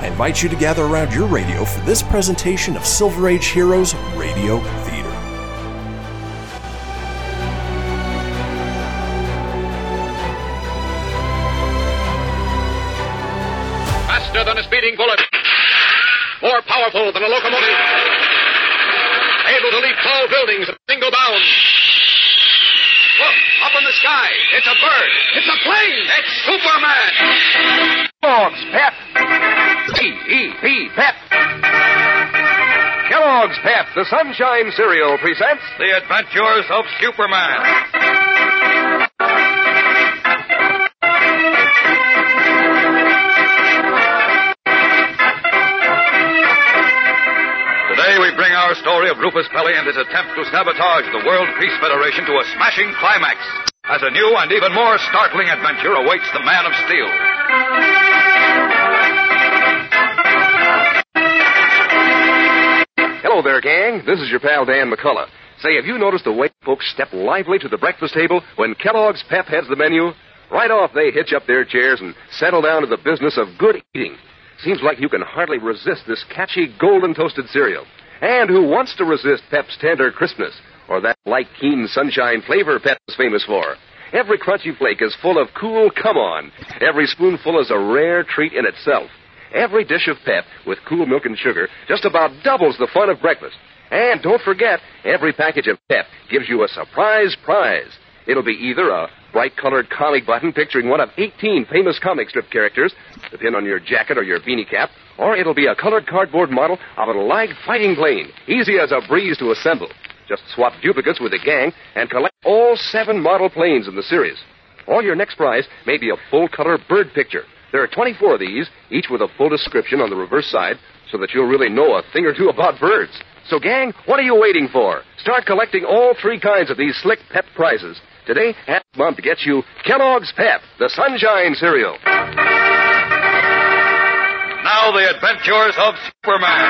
I invite you to gather around your radio for this presentation of Silver Age Heroes Radio Theater. Faster than a speeding bullet. More powerful than a locomotive. Able to leap tall buildings in a single bound. Look, up in the sky. It's a bird. It's a plane. It's Superman. Kellogg's Pep. P-E-P, Pep. Kellogg's Pep, the Sunshine Cereal, presents The Adventures of Superman. Today we bring our story of Rufus Pelly and his attempt to sabotage the World Peace Federation to a smashing climax as a new and even more startling adventure awaits the Man of Steel. Hello there, gang. This is your pal Dan McCullough. Say, have you noticed the way folks step lively to the breakfast table when Kellogg's Pep heads the menu? Right off, they hitch up their chairs and settle down to the business of good eating. Seems like you can hardly resist this catchy golden toasted cereal. And who wants to resist Pep's tender crispness or that light, keen sunshine flavor Pep is famous for? Every crunchy flake is full of cool come on. Every spoonful is a rare treat in itself. Every dish of Pep with cool milk and sugar just about doubles the fun of breakfast. And don't forget, every package of Pep gives you a surprise prize. It'll be either a bright colored comic button picturing one of 18 famous comic strip characters to pin on your jacket or your beanie cap, or it'll be a colored cardboard model of an allied fighting plane, easy as a breeze to assemble. Just swap duplicates with the gang and collect all seven model planes in the series. Or your next prize may be a full color bird picture. There are 24 of these, each with a full description on the reverse side, so that you'll really know a thing or two about birds. So, gang, what are you waiting for? Start collecting all three kinds of these slick pep prizes. Today, half month gets you Kellogg's Pep, the Sunshine Cereal. Now the adventures of Superman.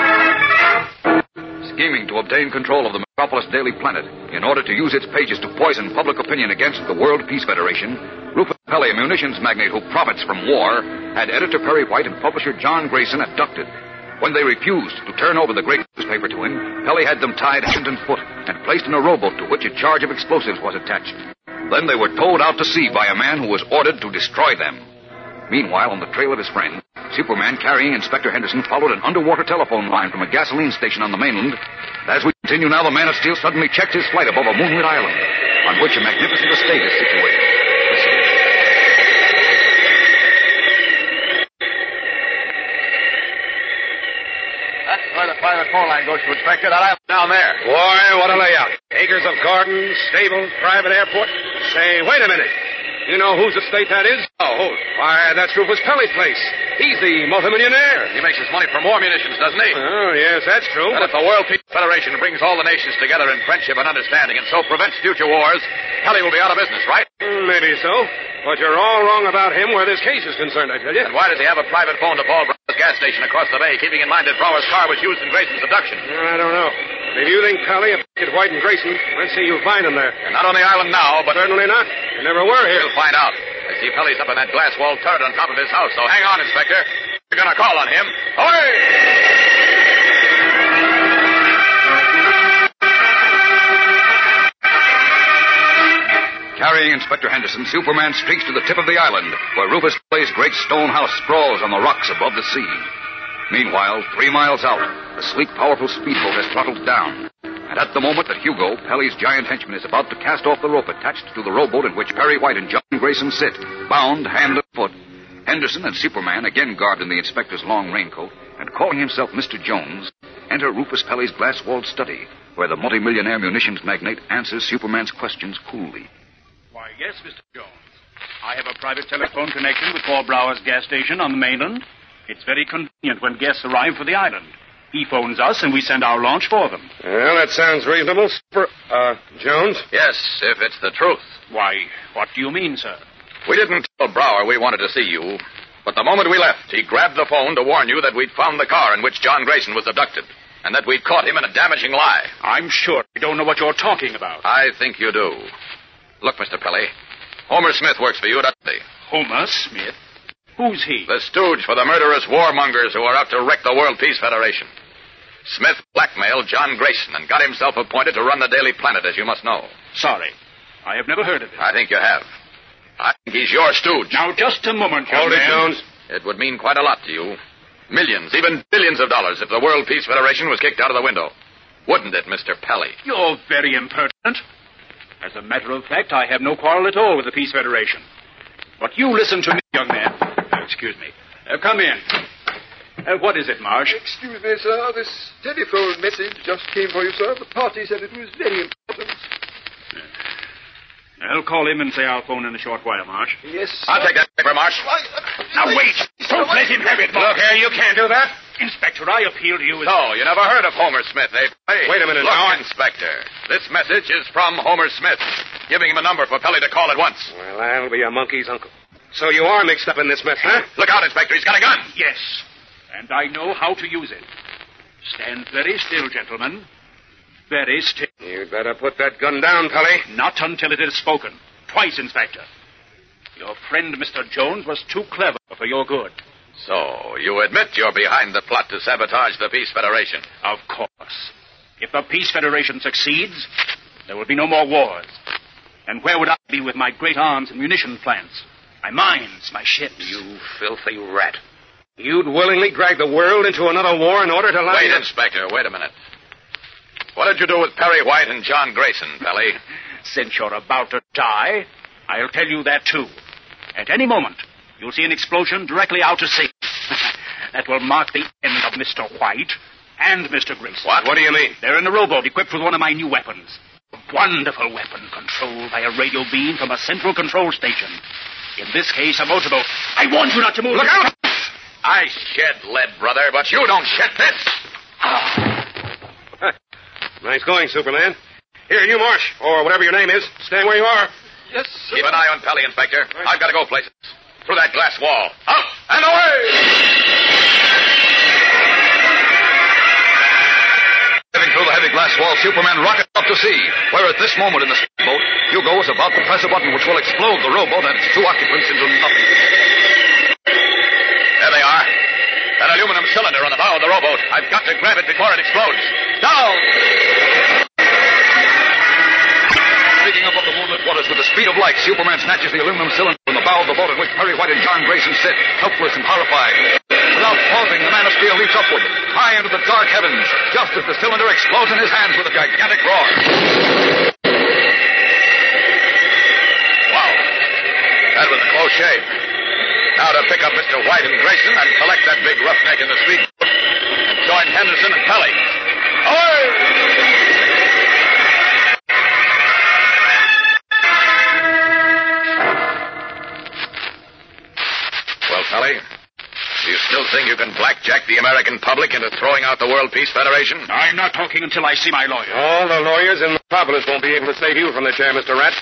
Scheming to obtain control of the Metropolis Daily Planet in order to use its pages to poison public opinion against the World Peace Federation, Rufus Pelly, a munitions magnate who profits from war, had editor Perry White and publisher John Grayson abducted. When they refused to turn over the great newspaper to him, Pelly had them tied hand and foot and placed in a rowboat to which a charge of explosives was attached. Then they were towed out to sea by a man who was ordered to destroy them. Meanwhile, on the trail of his friend, Superman, carrying Inspector Henderson, followed an underwater telephone line from a gasoline station on the mainland. As we continue now, the Man of Steel suddenly checked his flight above a moonlit island, on which a magnificent estate is situated. Listen. That's where the private phone line goes to, Inspector. That island down there. Boy, what a layout. Acres of gardens, stables, private airport. Say, wait a minute. You know whose estate that is? Oh, whose? Why, that's Rufus Pelly's place. He's the multimillionaire. He makes his money from war munitions, doesn't he? Oh, yes, that's true. And if the World Peace Federation brings all the nations together in friendship and understanding and so prevents future wars, Pelly will be out of business, right? Mm, Maybe so. But you're all wrong about him where this case is concerned, I tell you. And why does he have a private phone to Paul Brower's gas station across the bay, keeping in mind that Brower's car was used in Grayson's abduction? Uh, I don't know. If you think Pelly abducted White and Grayson, let's see you find him there. They're not on the island now, but Certainly not. They never were here. we'll find out. I see Pelly's up in that glass wall turret on top of his house, so hang on, Inspector. We're gonna call on him. Away! Carrying Inspector Henderson, Superman streaks to the tip of the island, where Rufus Pelly's great stone house sprawls on the rocks above the sea. Meanwhile, three miles out, the sleek, powerful speedboat has throttled down. And at the moment that Hugo, Pelly's giant henchman, is about to cast off the rope attached to the rowboat in which Perry White and John Grayson sit, bound hand and foot, Henderson and Superman, again garbed in the inspector's long raincoat, and calling himself Mr. Jones, enter Rufus Pelly's glass-walled study, where the multimillionaire munitions magnate answers Superman's questions coolly. Why, yes, Mr. Jones. I have a private telephone connection with Paul Brower's gas station on the mainland. It's very convenient when guests arrive for the island. He phones us, and we send our launch for them. Well, that sounds reasonable. Super, uh, Jones? Yes, if it's the truth. Why, what do you mean, sir? We didn't tell Brower we wanted to see you, but the moment we left, he grabbed the phone to warn you that we'd found the car in which John Grayson was abducted, and that we'd caught him in a damaging lie. I'm sure you don't know what you're talking about. I think you do. Look, Mr. Pelly, Homer Smith works for you, doesn't he? Homer Smith? Who's he? The stooge for the murderous warmongers who are out to wreck the World Peace Federation. Smith blackmailed John Grayson and got himself appointed to run the Daily Planet, as you must know. Sorry. I have never heard of him. I think you have. I think he's your stooge. Now, just a moment, young Hold it, man. Jones. It would mean quite a lot to you. Millions, even billions of dollars if the World Peace Federation was kicked out of the window. Wouldn't it, Mr. Pelly? You're very impertinent. As a matter of fact, I have no quarrel at all with the Peace Federation. But you listen to me, young man. Excuse me. Uh, come in. Uh, what is it, Marsh? Excuse me, sir. This telephone message just came for you, sir. The party said it was very important. I'll call him and say I'll phone in a short while, Marsh. Yes, sir. I'll take that paper, Marsh. Now, wait! Don't let him have it, Marsh. Look here, you can't do that. Inspector, I appeal to you as... No, you never heard of Homer Smith, eh? Hey, Wait a minute Look, now. Inspector. This message is from Homer Smith, giving him a number for Pelly to call at once. Well, I'll be a monkey's uncle. So you are mixed up in this mess, huh? Look out, Inspector. He's got a gun. Yes, and I know how to use it. Stand very still, gentlemen. Very still. You'd better put that gun down, Pelly. Not until it is spoken. Twice, Inspector. Your friend, Mr. Jones, was too clever for your good. So, you admit you're behind the plot to sabotage the Peace Federation. Of course. If the Peace Federation succeeds, there will be no more wars. And where would I be with my great arms and munition plants? My mines, my ships. You filthy rat. You'd willingly drag the world into another war in order to Wait, Inspector. Wait a minute. What did you do with Perry White and John Grayson, Pelly? Since you're about to die, I'll tell you that too. At any moment, you'll see an explosion directly out to sea. that will mark the end of Mr. White and Mr. Grayson. What? What do you mean? They're in a rowboat equipped with one of my new weapons. A wonderful weapon controlled by a radio beam from a central control station. In this case, a motorboat. I warned you not to move. Look out! I shed lead, brother, but you don't shed this. Ah. Nice going, Superman. Here, you, Marsh, or whatever your name is. Stand where you are. Yes, sir. Keep an eye on Pelly, Inspector. I've got to go places. Through that glass wall. Up and away! Heading through the heavy glass wall, Superman rockets up to sea, where at this moment in the speedboat, Hugo is about to press a button which will explode the rowboat and its two occupants into nothing. That aluminum cylinder on the bow of the rowboat. I've got to grab it before it explodes. Down! Speaking up of the moonlit waters with the speed of light, Superman snatches the aluminum cylinder from the bow of the boat in which Perry White and John Grayson sit, helpless and horrified. Without pausing, the Man of Steel leaps upward, high into the dark heavens, just as the cylinder explodes in his hands with a gigantic roar. Wow. That was a close shave. Now to pick up Mr. White and Grayson and collect that big roughneck in the speedboat and join Henderson and Pelly. Away! Well, Pelly, do you still think you can blackjack the American public into throwing out the World Peace Federation? I'm not talking until I see my lawyer. All the lawyers in Metropolis won't be able to save you from the chair, Mr. Rat.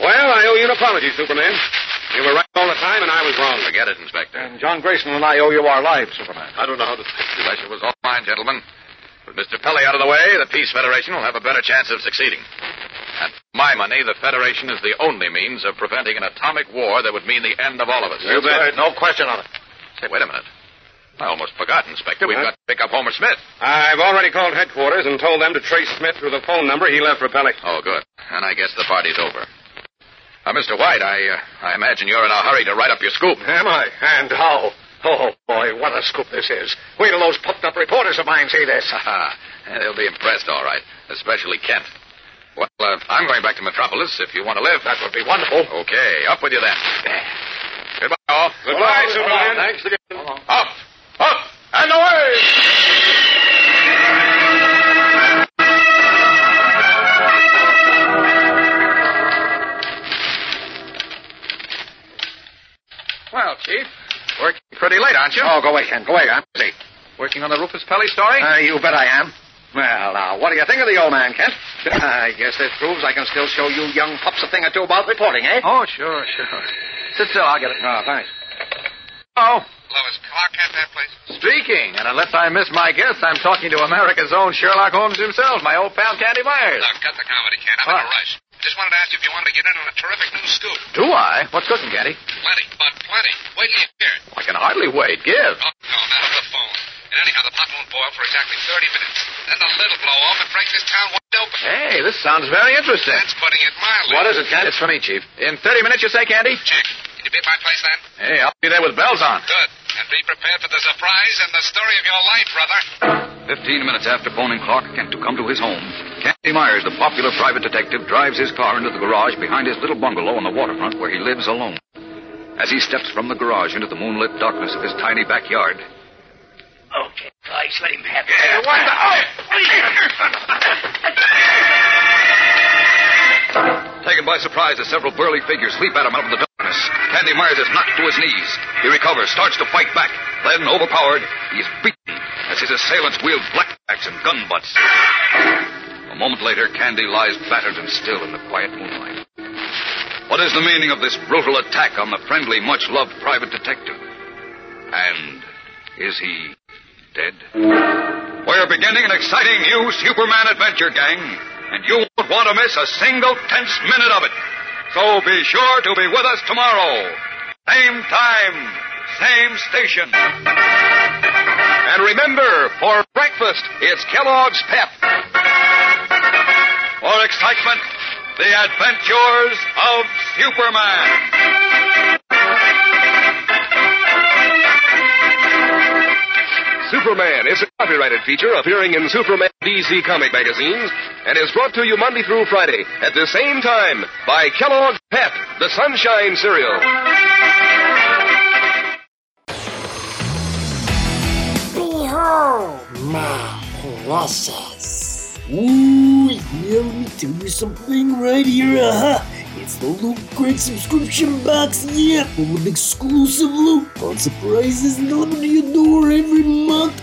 Well, I owe you an apology, Superman. You were right all the time, and I was wrong. Forget it, Inspector. And John Grayson and I owe you our lives, Superman. I don't know how to take it. Pleasure was all mine, gentlemen. With Mr. Pelly out of the way, the Peace Federation will have a better chance of succeeding. And for my money, the Federation is the only means of preventing an atomic war that would mean the end of all of us. You bet. No question on it. Say, wait a minute. I almost forgot, Inspector. We've got to pick up Homer Smith. I've already called headquarters and told them to trace Smith through the phone number he left for Pelly. Oh, good. And I guess the party's over. Uh, Mr. White, I, uh, I imagine you're in a hurry to write up your scoop. Am I? And how? Oh, boy, what a scoop this is. Wait till those puffed up reporters of mine see this. Ha ha. They'll be impressed, all right, especially Kent. Well, uh, I'm going back to Metropolis if you want to live. That would be wonderful. Okay, up with you then. Goodbye, all. Goodbye, Superman. Thanks again. Up, up, and away! Well, Chief, working pretty late, aren't you? Oh, go away, Ken. Go away. I'm busy. Working on the Rufus Pelly story? Uh, you bet I am. Well, now, what do you think of the old man, Kent? I guess this proves I can still show you young pups a thing or two about reporting, eh? oh, sure, sure. Sit still, I'll get it. Oh, thanks. Oh, Lois, Clark Kent, that place? speaking, and unless I miss my guess, I'm talking to America's own Sherlock Holmes himself, my old pal Candy Myers. Look, cut the comedy, Kent. I'm in a rush. Just wanted to ask you if you wanted to get in on a terrific new scoop. Do I? What's cooking, Candy? Plenty, but plenty. Wait till you hear it. I can hardly wait. Give. Oh, no, not over the phone. And anyhow, the pot won't boil for exactly 30 minutes. Then the lid'll blow off and break this town wide open. Hey, this sounds very interesting. That's putting it mildly. What is it, Candy? It's for me, Chief. In 30 minutes, you say, Candy? Check. Can you be at my place then? Hey, I'll be there with bells on. Good. And be prepared for the surprise and the story of your life, brother. Fifteen minutes after phoning Clark Kent to come to his home, Candy Myers, the popular private detective, drives his car into the garage behind his little bungalow on the waterfront where he lives alone. As he steps from the garage into the moonlit darkness of his tiny backyard, Okay, guys, let him have it. Yeah, what the- oh, Taken by surprise as several burly figures leap at him out of the darkness, Candy Myers is knocked to his knees. He recovers, starts to fight back. Then, overpowered, he is beaten as his assailants wield blackjacks and gun butts. A moment later, Candy lies battered and still in the quiet moonlight. What is the meaning of this brutal attack on the friendly, much loved private detective? And is he dead? We're beginning an exciting new Superman adventure, gang, and you won't want to miss a single tense minute of it. So be sure to be with us tomorrow. Same time, same station. And remember, for breakfast, it's Kellogg's Pep. For excitement, the adventures of Superman. Superman is a copyrighted feature appearing in Superman DC comic magazines and is brought to you Monday through Friday at the same time by Kellogg's Pep, the Sunshine Cereal. Behold my precious. Ooh, yeah, let me tell you something right here. Uh-huh. It's the Loot Crate subscription box, yeah, full of exclusive loot, fun surprises and delivered to your door every month.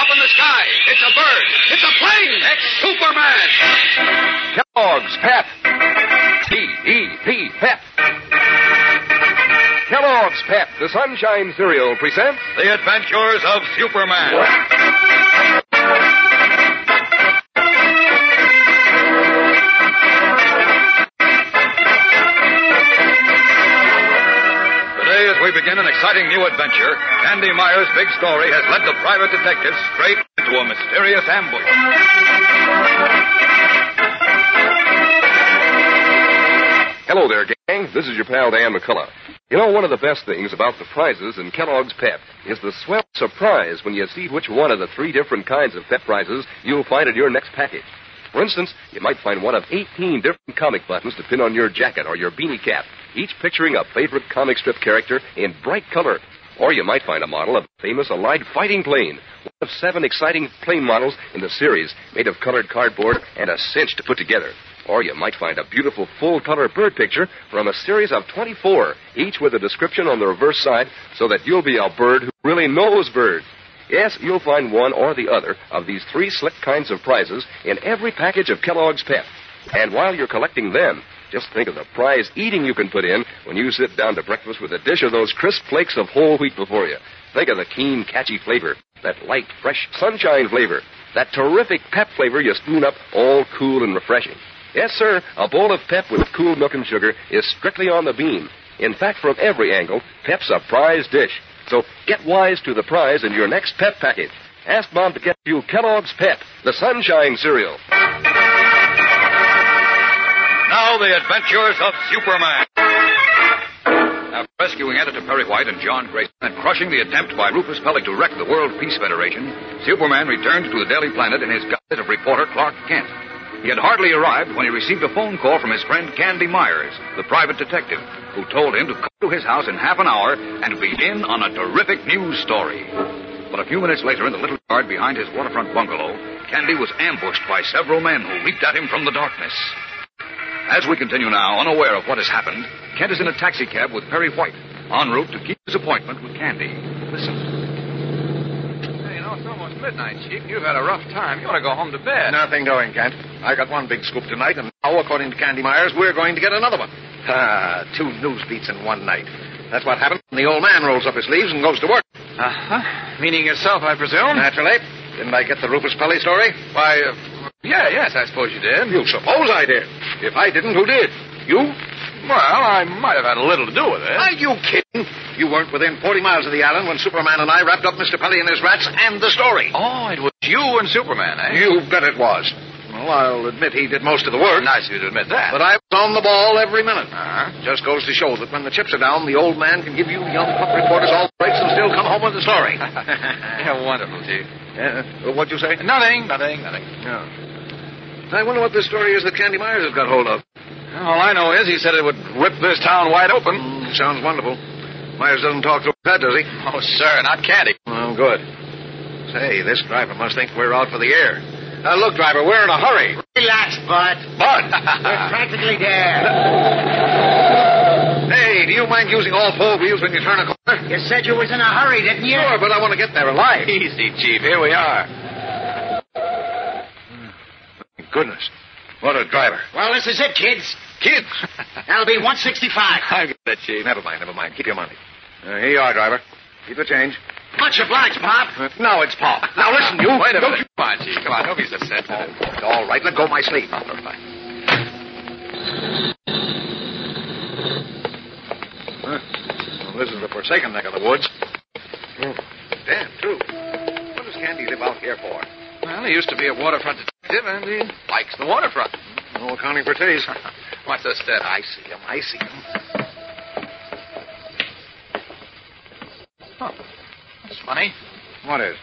Up in the sky. It's a bird. It's a plane. It's Superman. Kellogg's Pep. P-E-P, Pep. Kellogg's Pep, the Sunshine Cereal, presents The adventures of Superman. Today, as we begin an exciting new adventure, Candy Myers' big story has led the private detectives straight into a mysterious ambush. Hello there, gang. This is your pal Dan McCullough. You know, one of the best things about the prizes in Kellogg's Pep is the swell surprise when you see which one of the three different kinds of Pep prizes you'll find in your next package. For instance, you might find one of 18 different comic buttons to pin on your jacket or your beanie cap, each picturing a favorite comic strip character in bright color. Or you might find a model of a famous Allied fighting plane, one of seven exciting plane models in the series, made of colored cardboard and a cinch to put together. Or you might find a beautiful full color bird picture from a series of 24, each with a description on the reverse side so that you'll be a bird who really knows birds. Yes, you'll find one or the other of these three slick kinds of prizes in every package of Kellogg's Pep. And while you're collecting them, just think of the prize eating you can put in when you sit down to breakfast with a dish of those crisp flakes of whole wheat before you. Think of the keen, catchy flavor, that light, fresh sunshine flavor, that terrific pep flavor you spoon up all cool and refreshing. Yes, sir, a bowl of pep with cool milk and sugar is strictly on the beam. In fact, from every angle, Pep's a prize dish. So get wise to the prize in your next Pep package. Ask Mom to get you Kellogg's Pep, the Sunshine cereal. Now, the adventures of Superman. After rescuing Editor Perry White and John Grayson and crushing the attempt by Rufus Pellick to wreck the World Peace Federation, Superman returned to the Daily Planet in his guise of reporter Clark Kent. He had hardly arrived when he received a phone call from his friend Candy Myers, the private detective, who told him to come to his house in half an hour and be in on a terrific news story. But a few minutes later, in the little yard behind his waterfront bungalow, Candy was ambushed by several men who leaped at him from the darkness. As we continue now, unaware of what has happened, Kent is in a taxicab with Perry White, en route to keep his appointment with Candy. Listen. Hey, you know, it's almost midnight, Chief. You've had a rough time. You ought to go home to bed. Nothing doing, Kent. I got one big scoop tonight, and now, according to Candy Myers, we're going to get another one. Ah, two news beats in one night. That's what happens when the old man rolls up his sleeves and goes to work. Uh-huh. Meaning yourself, I presume? Naturally. Didn't I get the Rufus Pelly story? Why, uh, yeah, yes, I suppose you did. You suppose I did. If I didn't, who did? You? Well, I might have had a little to do with it. Are you kidding? You weren't within 40 miles of the island when Superman and I wrapped up Mr. Pelly and his rats and the story. Oh, it was you and Superman, eh? You bet it was. Well, I'll admit he did most of the work. Nice of you to admit that. But I was on the ball every minute. Uh-huh. Just goes to show that when the chips are down, the old man can give you young pup reporters all the breaks and still come home with the story. yeah, wonderful, Chief. Uh, what'd you say? Nothing, nothing, nothing. Yeah. I wonder what this story is that Candy Myers has got hold of. All I know is he said it would rip this town wide open. Mm, sounds wonderful. Myers doesn't talk through his head, does he? Oh, sir, not Candy. Oh, good. Say, this driver must think we're out for the air. Now, look, driver, we're in a hurry. Relax, Bud. Bud! We're practically there. hey, do you mind using all four wheels when you turn a corner? You said you was in a hurry, didn't you? Sure, but I want to get there alive. Easy, Chief. Here we are. Goodness. What a driver. Well, this is it, kids. Kids! That'll be 165. I'll get that, Chief. Never mind, never mind. Keep your money. Uh, here you are, driver. Keep the change. Much obliged, Pop. Uh, now it's Pop. Now listen, you. Wait a Don't minute. Come on, Chief. Come on. Don't be so sensitive. You... All right, let go of my sleeve. Huh. Well, this is the forsaken neck of the woods. Oh, damn, too. What does Candy live out here for? Well, he used to be a waterfront detective, and he likes the waterfront. No accounting for taste. What's this step? I see him. I see him. Huh. That's funny. What is?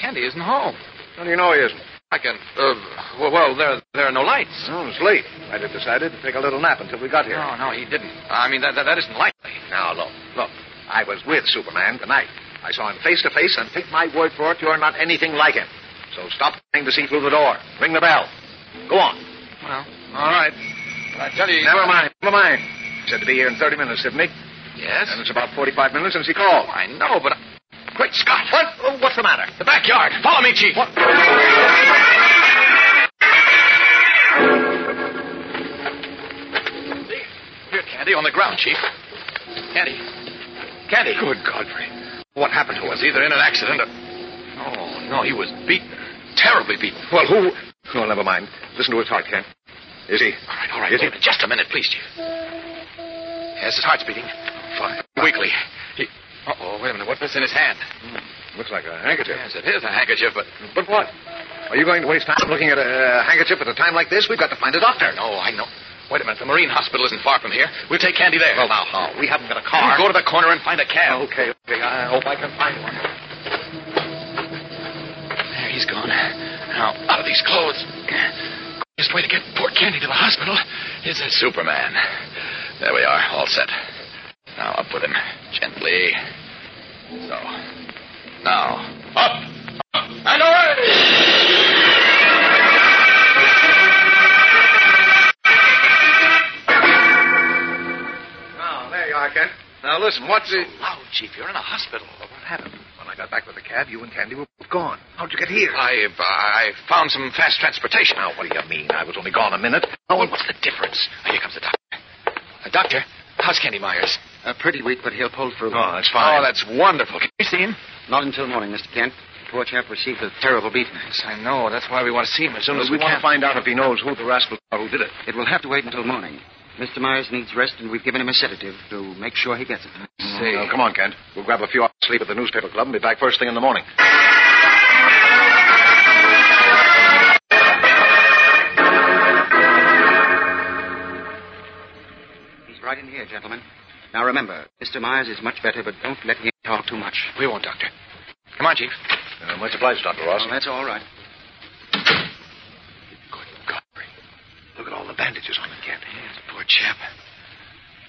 Candy isn't home. How do you know he isn't? I can. Uh, well, well, there, there are no lights. Oh, it's late. I'd have decided to take a little nap until we got here. No, no, he didn't. I mean, that, that, that isn't likely. Now, look, look. I was with Superman tonight. I saw him face to face, and take my word for it, you're not anything like him. So stop trying to see through the door. Ring the bell. Go on. Well, all right. But I tell you. Never mind. Never mind. He said to be here in 30 minutes, didn't he? Yes. And it's about 45 minutes since he called. I know, but. Great Scott! What? Oh, what's the matter? The backyard. Follow me, Chief. What? Here, Candy, on the ground, Chief. Candy. Candy. Good Godfrey. What happened to was either in an accident or. Oh, no, he was beaten. Terribly beaten. Well, who? Oh, never mind. Listen to his heart, Kent. Is he? All right, all right. Is he? wait a minute. Just a minute, please, Chief. Yes, his heart's beating. Fine. Weakly. He. Uh-oh, wait a minute. What's this in his hand? Hmm. Looks like a handkerchief. Yes, it is a handkerchief, but. But what? Are you going to waste time looking at a handkerchief at a time like this? We've got to find a doctor. No, I know. Wait a minute. The Marine Hospital isn't far from here. We'll take Candy there. Well, now, how? We haven't got a car. go to the corner and find a cab. Okay, okay. I hope I can find one. There, he's gone. Now, out of these clothes. quickest way to get poor Candy to the hospital is a Superman. There we are, all set. Now up with him. Gently. So. Now, up, up, and away! Oh, there you are, Kent. Now listen, what's the... Loud, Chief. You're in a hospital. What happened? When I got back with the cab, you and Candy were both gone. How'd you get here? I, I found some fast transportation. Now, what do you mean? I was only gone a minute. Oh, and what's the difference? Oh, here comes the doctor. Uh, doctor, how's Candy Myers? Uh, pretty weak, but he'll pull through. Oh, that's fine. Oh, that's wonderful. Can you see him? Not until morning, Mr. Kent. The poor chap received a terrible beating. Yes, I know. That's why we want to see him as soon as we, we, want to find out if he knows who the rascal are who did it. It will have to wait until morning. Mr. Myers needs rest, and we've given him a sedative to make sure he gets it. See. Well, come on, Kent. We'll grab a few hours sleep at the newspaper club and be back first thing in the morning. He's right in here, gentlemen. Now remember, Mr. Myers is much better, but don't let him talk too much. We won't, Doctor. Come on, Chief. Uh, much obliged, Dr. Ross. Oh, that's all right. Look at all the bandages on him. Yes, poor chap.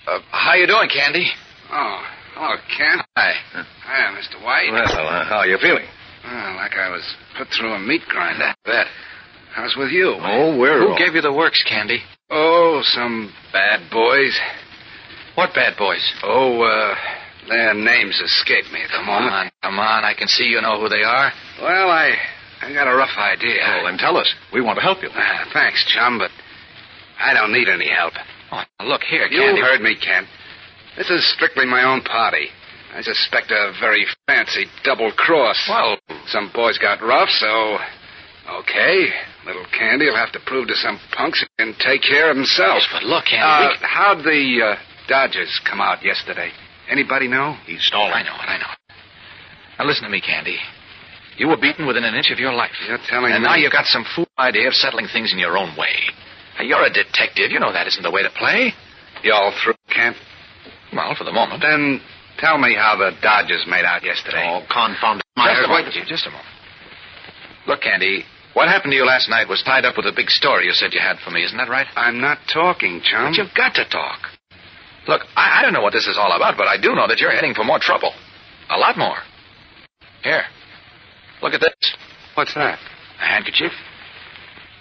Uh, how you doing, Candy? Oh, hello, Kent. Hi. Hiya, Mr. White. Well, uh, how are you feeling? Oh, like I was put through a meat grinder. That. How's with you? Oh, we're Who all- gave you the works, Candy? Oh, some bad boys. What bad boys? Oh, uh, their names escape me at the Come moment. on, come on. I can see you know who they are. Well, I, I got a rough idea. Oh, then tell us. We want to help you. Ah, thanks, chum, but I don't need any help. Oh, look here, Candy. You Candy. heard me, Kent. This is strictly my own party. I suspect a very fancy double cross. Well, Some boys got rough, so. Okay. Little Candy will have to prove to some punks he can take care of himself. yes, but look, Candy. Uh, how'd the uh, Dodgers come out yesterday? Anybody know? He's stalling. I know it, I know it. Now listen to me, Candy. You were beaten within an inch of your life. You're telling and me. And now you've got some fool idea of settling things in your own way. Now, you're a detective. You know that isn't the way to play. You're all through, Kent? Well, for the moment. Then tell me how the Dodgers made out yesterday. Oh, confound it. Just Myers. a moment, just a moment. Look, Candy, what happened to you last night was tied up with a big story you said you had for me. Isn't that right? I'm not talking, chum. But you've got to talk. Look, I, I don't know what this is all about, but I do know that you're heading for more trouble. A lot more. Here. Look at this. What's that? A handkerchief.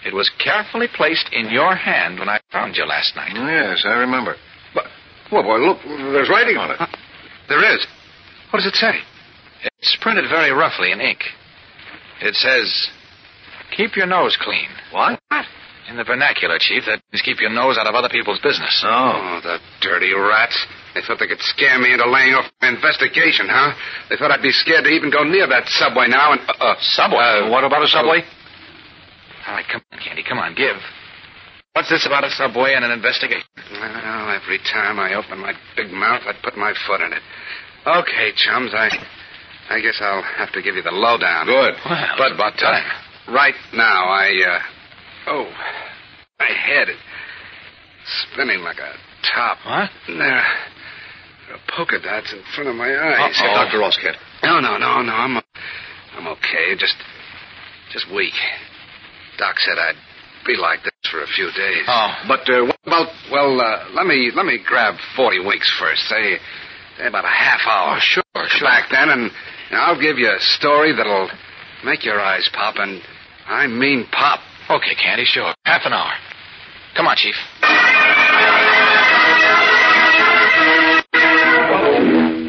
It was carefully placed in your hand when I found you last night. Yes, I remember. But, well, boy, look, there's writing on it. There is. What does it say? It's printed very roughly in ink. It says, keep your nose clean. What? In the vernacular, Chief, that means keep your nose out of other people's business. Oh. Oh, the dirty rats. They thought they could scare me into laying off my investigation, huh? They thought I'd be scared to even go near that subway now and. Uh, uh, Subway? Uh, what about a subway? All right, come on, Candy, come on, give. What's this about a subway and an investigation? Well, every time I open my big mouth, I'd put my foot in it. Okay, chums, I. I guess I'll have to give you the lowdown. Good. Well, But- it's about time. Right now, I, uh. Oh, my head is spinning like a top. What? And there, there are polka dots in front of my eyes. Uh-oh. Dr. Ross, Kent. No, no, no, no. I'm, I'm okay. Just, just weak. Doc said I'd be like this for a few days. Oh. But uh, what about? Well, uh, let me let me grab forty winks first. Say, say about a half hour. Oh, sure, Come sure. Back then, and, and I'll give you a story that'll make your eyes pop, and I mean pop. Okay, Candy, sure. Half an hour. Come on, Chief.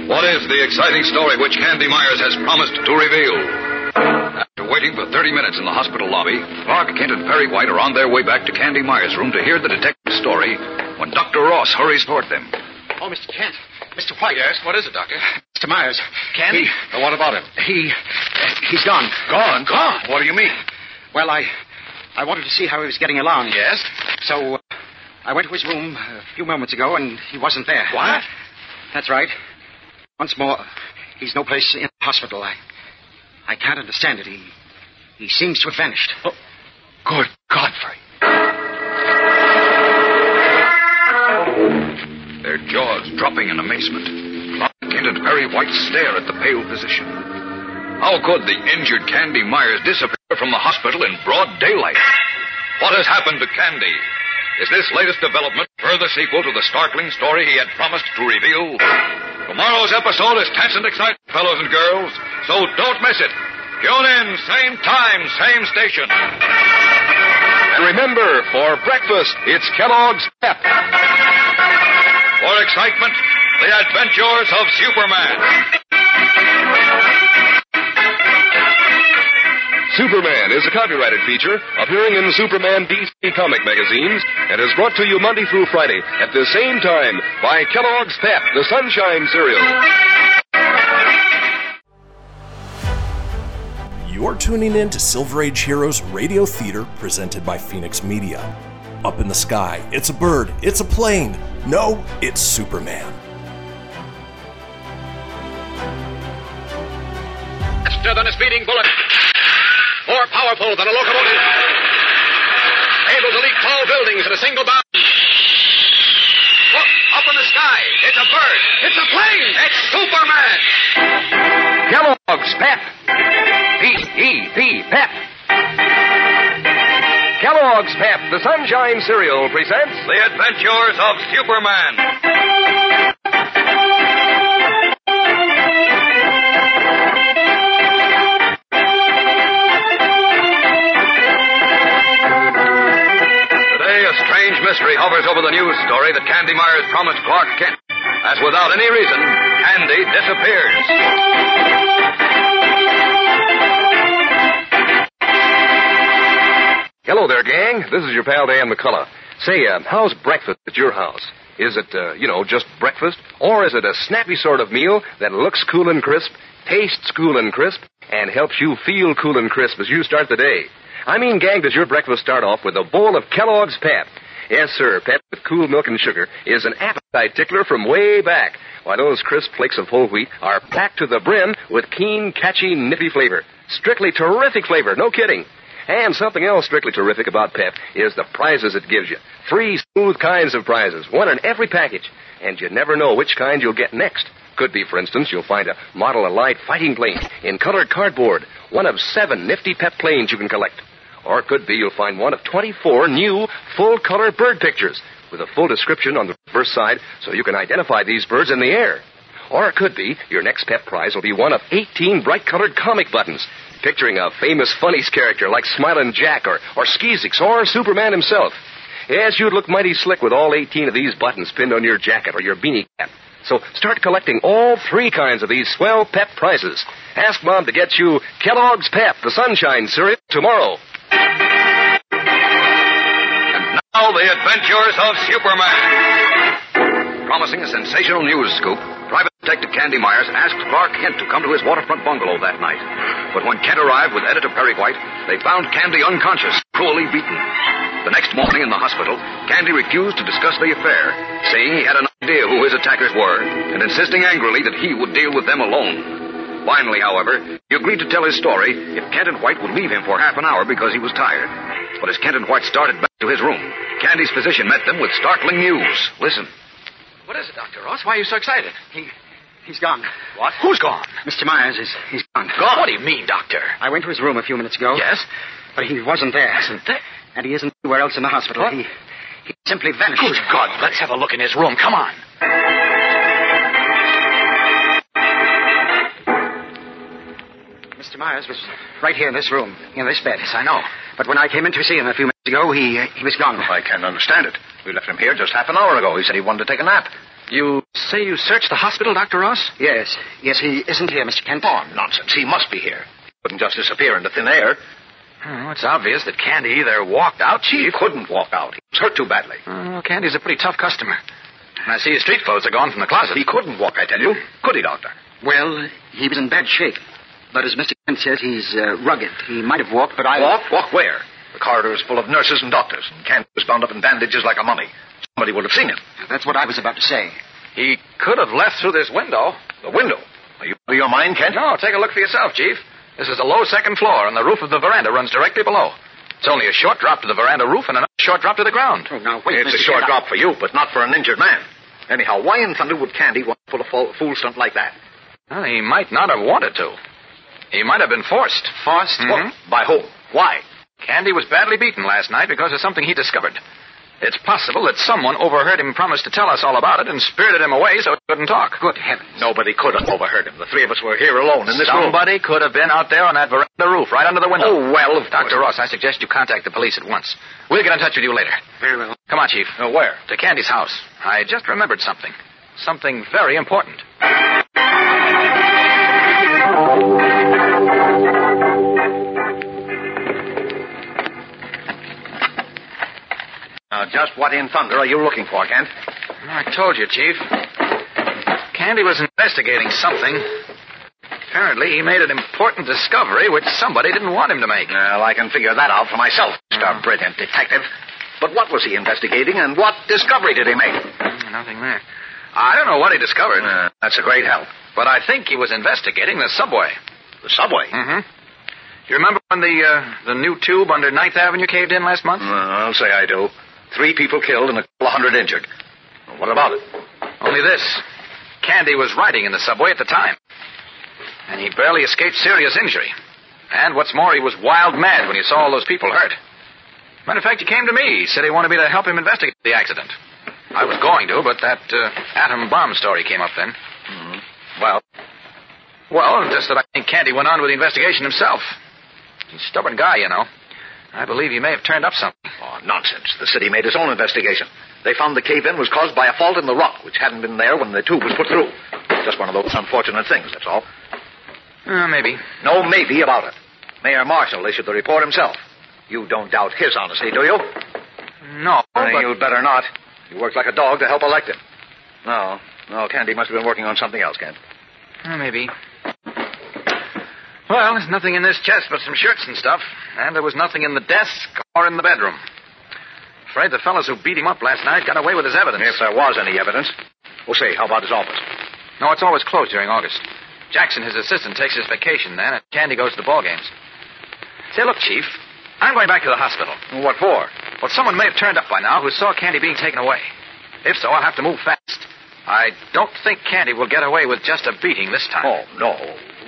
What is the exciting story which Candy Myers has promised to reveal? After waiting for 30 minutes in the hospital lobby, Clark Kent and Perry White are on their way back to Candy Myers' room to hear the detective's story when Dr. Ross hurries toward them. Oh, Mr. Kent. Mr. White. Yes, what is it, Doctor? Mr. Myers. Candy? He, what about him? he, uh, he's gone. Gone? Gone? What do you mean? Well, I, I wanted to see how he was getting along. Yes? So, uh, I went to his room a few moments ago, and he wasn't there. What? That's right. Once more, he's no place in the hospital. I, I can't understand it. He, he seems to have vanished. Oh, good Godfrey. Their jaws dropping in amazement. Clark Kent and Perry White stare at the pale physician. How could the injured Candy Myers disappear from the hospital in broad daylight? What has happened to Candy? Is this latest development further sequel to the startling story he had promised to reveal? Tomorrow's episode is tense and exciting, fellows and girls, so don't miss it. Tune in, same time, same station. And remember, for breakfast, it's Kellogg's Pep. For excitement, the adventures of Superman. Superman is a copyrighted feature appearing in Superman DC comic magazines and is brought to you Monday through Friday at the same time by Kellogg's Pep, the Sunshine Cereal. You're tuning in to Silver Age Heroes Radio Theater presented by Fenix Media. Up in the sky, it's a bird, it's a plane. No, it's Superman. Faster than a speeding bullet. More powerful than a locomotive. Able to leap tall buildings at a single bound. Look, up in the sky. It's a bird. It's a plane. It's Superman. Kellogg's Pep. P-E-P, Pep. Kellogg's Pep, the Sunshine Cereal, presents The Adventures of Superman. Strange mystery hovers over the news story that Candy Myers promised Clark Kent. As without any reason, Candy disappears. Hello there, gang. This is your pal Dan McCullough. Say, uh, how's breakfast at your house? Is it, uh, you know, just breakfast? Or is it a snappy sort of meal that looks cool and crisp, tastes cool and crisp, and helps you feel cool and crisp as you start the day? I mean, gang, does your breakfast start off with a bowl of Kellogg's Pep? Yes, sir. Pep with cool milk and sugar is an appetite tickler from way back. Why, those crisp flakes of whole wheat are packed to the brim with keen, catchy, nippy flavor. Strictly terrific flavor, no kidding. And something else strictly terrific about Pep is the prizes it gives you. Three smooth kinds of prizes, one in every package. And you never know which kind you'll get next. Could be, for instance, you'll find a Model Allied fighting plane in colored cardboard, one of seven nifty Pep planes you can collect. Or it could be you'll find one of 24 new full color bird pictures with a full description on the reverse side so you can identify these birds in the air. Or it could be your next pet prize will be one of 18 bright colored comic buttons picturing a famous funnies character like Smilin' Jack or, or Skeezix or Superman himself. Yes, you'd look mighty slick with all 18 of these buttons pinned on your jacket or your beanie cap. So start collecting all three kinds of these swell pep prizes. Ask Mom to get you Kellogg's Pep, the Sunshine cereal, tomorrow. And now, the adventures of Superman. Promising a sensational news scoop, Private Detective Candy Myers asked Clark Kent to come to his waterfront bungalow that night. But when Kent arrived with Editor Perry White, they found Candy unconscious, cruelly beaten. The next morning in the hospital, Candy refused to discuss the affair, saying he had an idea who his attackers were, and insisting angrily that he would deal with them alone. Finally, however, he agreed to tell his story if Kent and White would leave him for half an hour because he was tired. But as Kent and White started back to his room, Candy's physician met them with startling news. Listen. What is it, Dr. Ross? Why are you so excited? He, he's gone. What? Who's gone? Mr. Myers is, he's gone. Gone? What do you mean, Doctor? I went to his room a few minutes ago. Yes? But he wasn't there. Wasn't there? And he isn't anywhere else in the hospital. What? He, he simply vanished. Good God, let's have a look in his room. Come on. Mr. Myers was right here in this room, in this bed. Yes, I know. But when I came in to see him a few minutes ago, he, uh, he was gone. I can't understand it. We left him here just half an hour ago. He said he wanted to take a nap. You say you searched the hospital, Dr. Ross? Yes. Yes, he isn't here, Mr. Kent. Oh, nonsense. He must be here. He couldn't just disappear into thin air. Oh, it's obvious that Candy either walked out, Chief. He couldn't walk out. He was hurt too badly. Oh, Candy's a pretty tough customer. And I see his street clothes are gone from the closet. He couldn't walk, I tell you. Could he, Doctor? Well, he was in bad shape. But as Mr. Kent says, he's uh, rugged. He might have walked, but I... Walk? Walk where? The corridor is full of nurses and doctors, and Candy was bound up in bandages like a mummy. Somebody would have seen him. That's what I was about to say. He could have left through this window. The window? Are you out of your mind, Kent? No, take a look for yourself, Chief. This is a low second floor, and the roof of the veranda runs directly below. It's only a short drop to the veranda roof and another short drop to the ground. Oh, now, wait, It's Mr. a short Kent, drop for you, but not for an injured man. Anyhow, why in thunder would Candy want to pull a fool, fool stunt like that? Well, he might not have wanted to. He might have been forced. Forced? Mhm. By whom? Why? Candy was badly beaten last night because of something he discovered. It's possible that someone overheard him promise to tell us all about it and spirited him away so he couldn't talk. Good heavens. Nobody could have overheard him. The three of us were here alone in this room. Somebody could have been out there on that veranda roof, right under the window. Oh, well, Dr. Ross, I suggest you contact the police at once. We'll get in touch with you later. Very well. Come on, Chief. Uh, where? To Candy's house. I just remembered something. Something very important. Now, just what in thunder are you looking for, Kent? I told you, Chief. Candy was investigating something. Apparently, he made an important discovery which somebody didn't want him to make. Well, I can figure that out for myself, Mr. Brilliant Detective. But what was he investigating, and what discovery did he make? Nothing there. I don't know what he discovered. Uh, that's a great help. But I think he was investigating the subway. The subway? Mm-hmm. You remember when the uh, the new tube under Ninth Avenue caved in last month? Uh, I'll say I do. Three people killed and a couple hundred injured. What about it? Only this. Candy was riding in the subway at the time. And he barely escaped serious injury. And what's more, he was wild mad when he saw all those people hurt. Matter of fact, he came to me. He said he wanted me to help him investigate the accident. I was going to, but that uh, atom bomb story came up then. Mm-hmm. Well, well, just that I think Candy went on with the investigation himself. He's a stubborn guy, you know. I believe he may have turned up something. Oh, nonsense. The city made its own investigation. They found the cave-in was caused by a fault in the rock, which hadn't been there when the tube was put through. Just one of those unfortunate things, that's all. Uh, maybe. No maybe about it. Mayor Marshall issued the report himself. You don't doubt his honesty, do you? No, Uh, but... You'd better not. You worked like a dog to help elect him. No, no, Candy must have been working on something else, Kent. Uh, maybe. Well, there's nothing in this chest but some shirts and stuff. And there was nothing in the desk or in the bedroom. Afraid the fellows who beat him up last night got away with his evidence. If there was any evidence. Well, say, how about his office? No, it's always closed during August. Jackson, his assistant, takes his vacation then, and Candy goes to the ball games. Say, look, Chief, I'm going back to the hospital. What for? Well, someone may have turned up by now who saw Candy being taken away. If so, I'll have to move fast. I don't think Candy will get away with just a beating this time. Oh, no.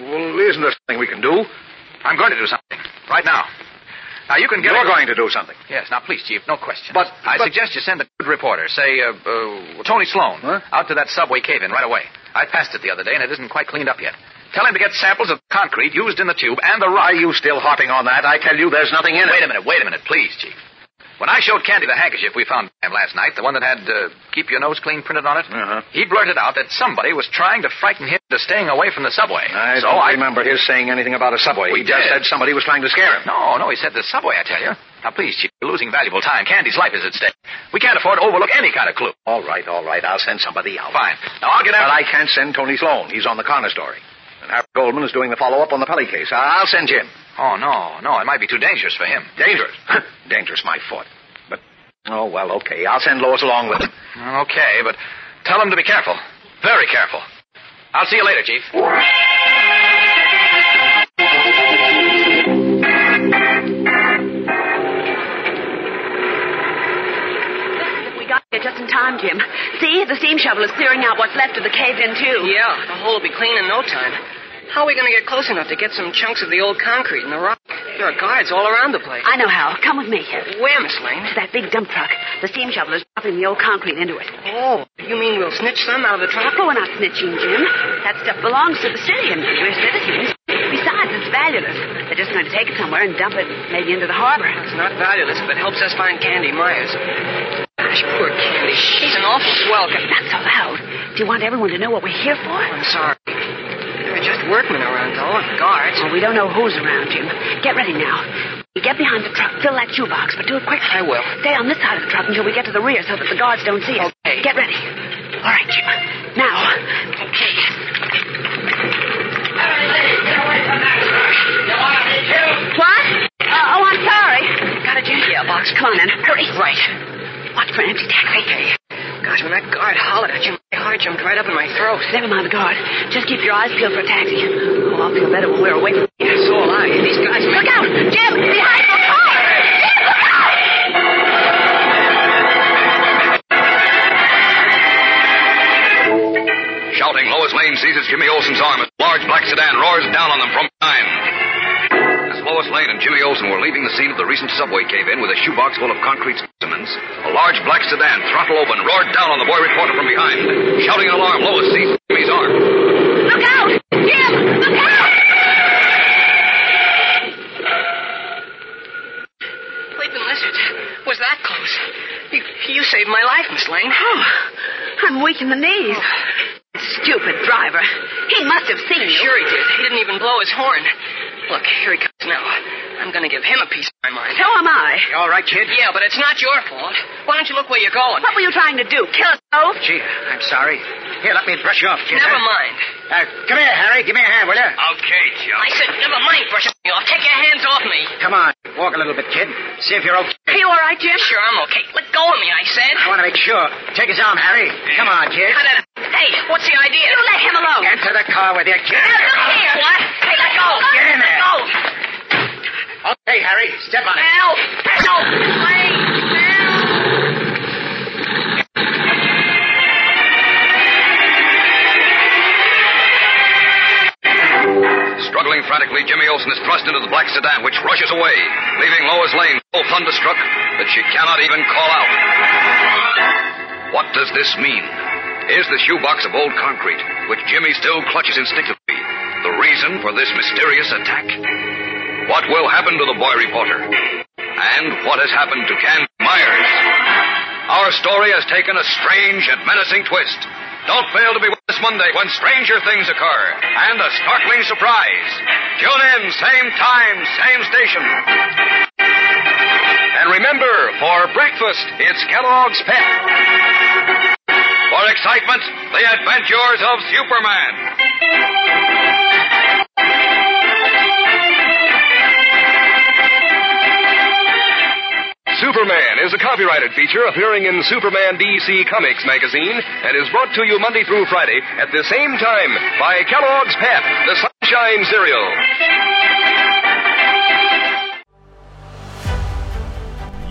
Well, isn't there something we can do? I'm going to do something. Right now. Now, you can get... You're a- going to do something. Yes, now, please, Chief, no question. But- I suggest you send a good reporter, say, uh, uh, Tony Sloan, out to that subway cave-in right away. I passed it the other day, and it isn't quite cleaned up yet. Tell him to get samples of concrete used in the tube and the rock. Are you still harping on that? I tell you, there's nothing in it. Wait a minute, wait a minute, please, Chief. When I showed Candy the handkerchief we found him last night, the one that had uh, "Keep Your Nose Clean" printed on it, Uh-huh. he blurted out that somebody was trying to frighten him into staying away from the subway. I so don't I remember his saying anything about a subway. We he just did. said somebody was trying to scare him. No, no, he said the subway, I tell you. Now, please, Chief, you're losing valuable time. Candy's life is at stake. We can't afford to overlook any kind of clue. All right, all right. I'll send somebody out. Fine. Now, I'll get out. But. I can't send Tony Sloan. He's on the Connor story. And Harry Goldman is doing the follow-up on the Pelly case. I'll send Jim. Oh, no, no, it might be too dangerous for him. Dangerous. Dangerous, my foot. But, oh, well, okay. I'll send Lois along with him. Okay, but tell him to be careful. Very careful. I'll see you later, Chief. We got here just in time, Jim. See, the steam shovel is clearing out what's left of the cave-in, too. Yeah, the hole will be clean in no time. How are we going to get close enough to get some chunks of the old concrete and the rock? There are guards all around the place. I know how. Come with me. Where, Miss Lane? To that big dump truck. The steam shovel is dropping the old concrete into it. Oh, you mean we'll snitch some out of the truck? Well, we're not snitching, Jim. That stuff belongs to the city, and we're citizens. Besides, it's valueless. They're just going to take it somewhere and dump it maybe into the harbor. It's not valueless but it helps us find Candy Myers. Gosh, poor Candy. She's an awful swell. Not so loud. Do you want everyone to know what we're here for? I'm sorry. There are just workmen around, though, and guards. Well, we don't know who's around, Jim. Get ready now. You get behind the truck, fill that shoebox, but do it quickly. I will. Stay on this side of the truck until we get to the rear so that the guards don't see us. Okay. Get ready. All right, Jim. Now. Okay. What? Uh, oh, I'm sorry. Got a ginger box. Come on, then. Hurry. Right. Watch for an empty taxi. Okay. Gosh, when that guard hollered at you, my heart jumped right up in my throat. Never mind the guard. Just keep your eyes peeled for a taxi. Oh, I'll feel better when we're away from here. So will I. These guys... Look out! Jim! Behind the car! Jim, look out! Shouting, Lois Lane seizes Jimmy Olsen's arm as a large black sedan roars down on them from behind. As Lois Lane and Jimmy Olsen were leaving the scene of the recent subway cave-in with a shoebox full of concrete specimens, a large black sedan, throttle open, roared down on the boy reporter from behind. Shouting in alarm, Lois seized Jimmy's arm. Look out! Jim! Look out! Sleeping lizard. Was that close? You, you saved my life, Miss Lane. Oh, I'm weak in the knees. Oh. Stupid driver. He must have seen you. Sure he did. He didn't even blow his horn. Look, here he comes now. I'm going to give him a piece of my mind. So am I. You all right, kid? Yeah, but it's not your fault. Why don't you look where you're going? What were you trying to do? Kill us both? Gee, I'm sorry. Here, let me brush you off, kid. Never huh? mind. Uh, come here, Harry. Give me a hand, will you? Okay, Joe. I said never mind brushing me off. Take your hands off me. Come on. Walk a little bit, kid. See if you're okay. Are you all right, Jim? Sure, I'm okay. Let go of me, I said. I want to make sure. Take his arm, Harry. Come on, kid. Cut it. Hey, what's the idea? You let him alone. Get Enter the car with you, kid. Now, look here. What? Hey, let go. Get in there. Let go. Okay, Harry. Step on it. Help! Help! Wait! Struggling frantically, Jimmy Olsen is thrust into the black sedan, which rushes away, leaving Lois Lane so thunderstruck that she cannot even call out. What does this mean? Is the shoebox of old concrete, which Jimmy still clutches instinctively, the reason for this mysterious attack? What will happen to the boy reporter? And what has happened to Candy Myers? Our story has taken a strange and menacing twist. Don't fail to be with us Monday when stranger things occur and a startling surprise. Tune in, same time, same station. And remember, for breakfast, it's Kellogg's Pep. For excitement, the adventures of Superman. Superman is a copyrighted feature appearing in Superman DC Comics magazine and is brought to you Monday through Friday at the same time by Kellogg's Pep, the Sunshine Cereal.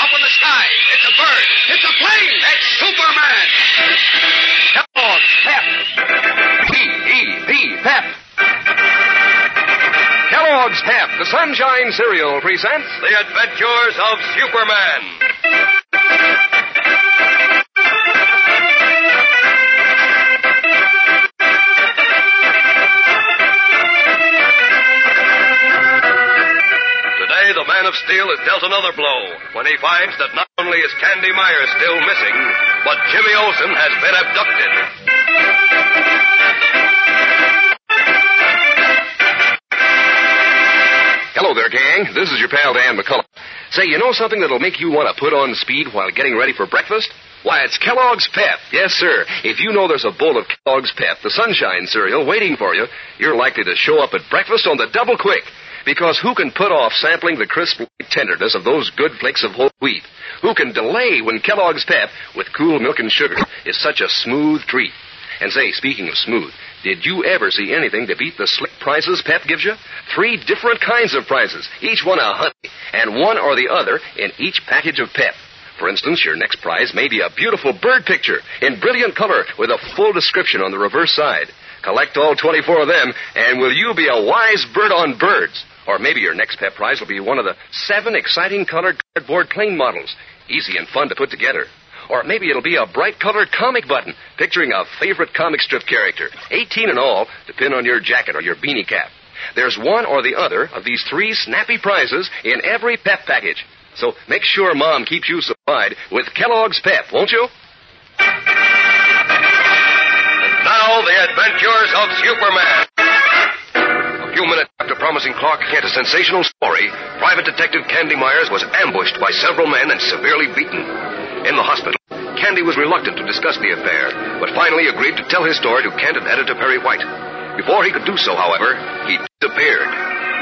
Up in the sky. It's a bird. It's a plane. It's Superman. Kellogg's Pep. P-E-P, Pep. Kellogg's Pep, the Sunshine Cereal presents The Adventures of Superman. Man of Steel is dealt another blow when he finds that not only is Candy Myers still missing, but Jimmy Olsen has been abducted. Hello there, gang. This is your pal Dan McCullough. Say, you know something that'll make you want to put on speed while getting ready for breakfast? Why, it's Kellogg's Pep. Yes, sir. If you know there's a bowl of Kellogg's Pep, the sunshine cereal, waiting for you, you're likely to show up at breakfast on the double quick. Because who can put off sampling the crisp tenderness of those good flakes of whole wheat? Who can delay when Kellogg's Pep, with cool milk and sugar, is such a smooth treat? And say, speaking of smooth, did you ever see anything to beat the slick prizes Pep gives you? Three different kinds of prizes, each one a honey, and one or the other in each package of Pep. For instance, your next prize may be a beautiful bird picture in brilliant color with a full description on the reverse side. Collect all 24 of them, and will you be a wise bird on birds? Or maybe your next Pep prize will be one of the seven exciting colored cardboard plane models, easy and fun to put together. Or maybe it'll be a bright colored comic button picturing a favorite comic strip character, 18 in all, to pin on your jacket or your beanie cap. There's one or the other of these three snappy prizes in every pep package. So make sure Mom keeps you supplied with Kellogg's Pep, won't you? Now, the adventures of Superman. A few minutes after promising Clark Kent a sensational story, Private Detective Candy Myers was ambushed by several men and severely beaten. In the hospital, Candy was reluctant to discuss the affair, but finally agreed to tell his story to Kent and editor Perry White. Before he could do so, however, he disappeared.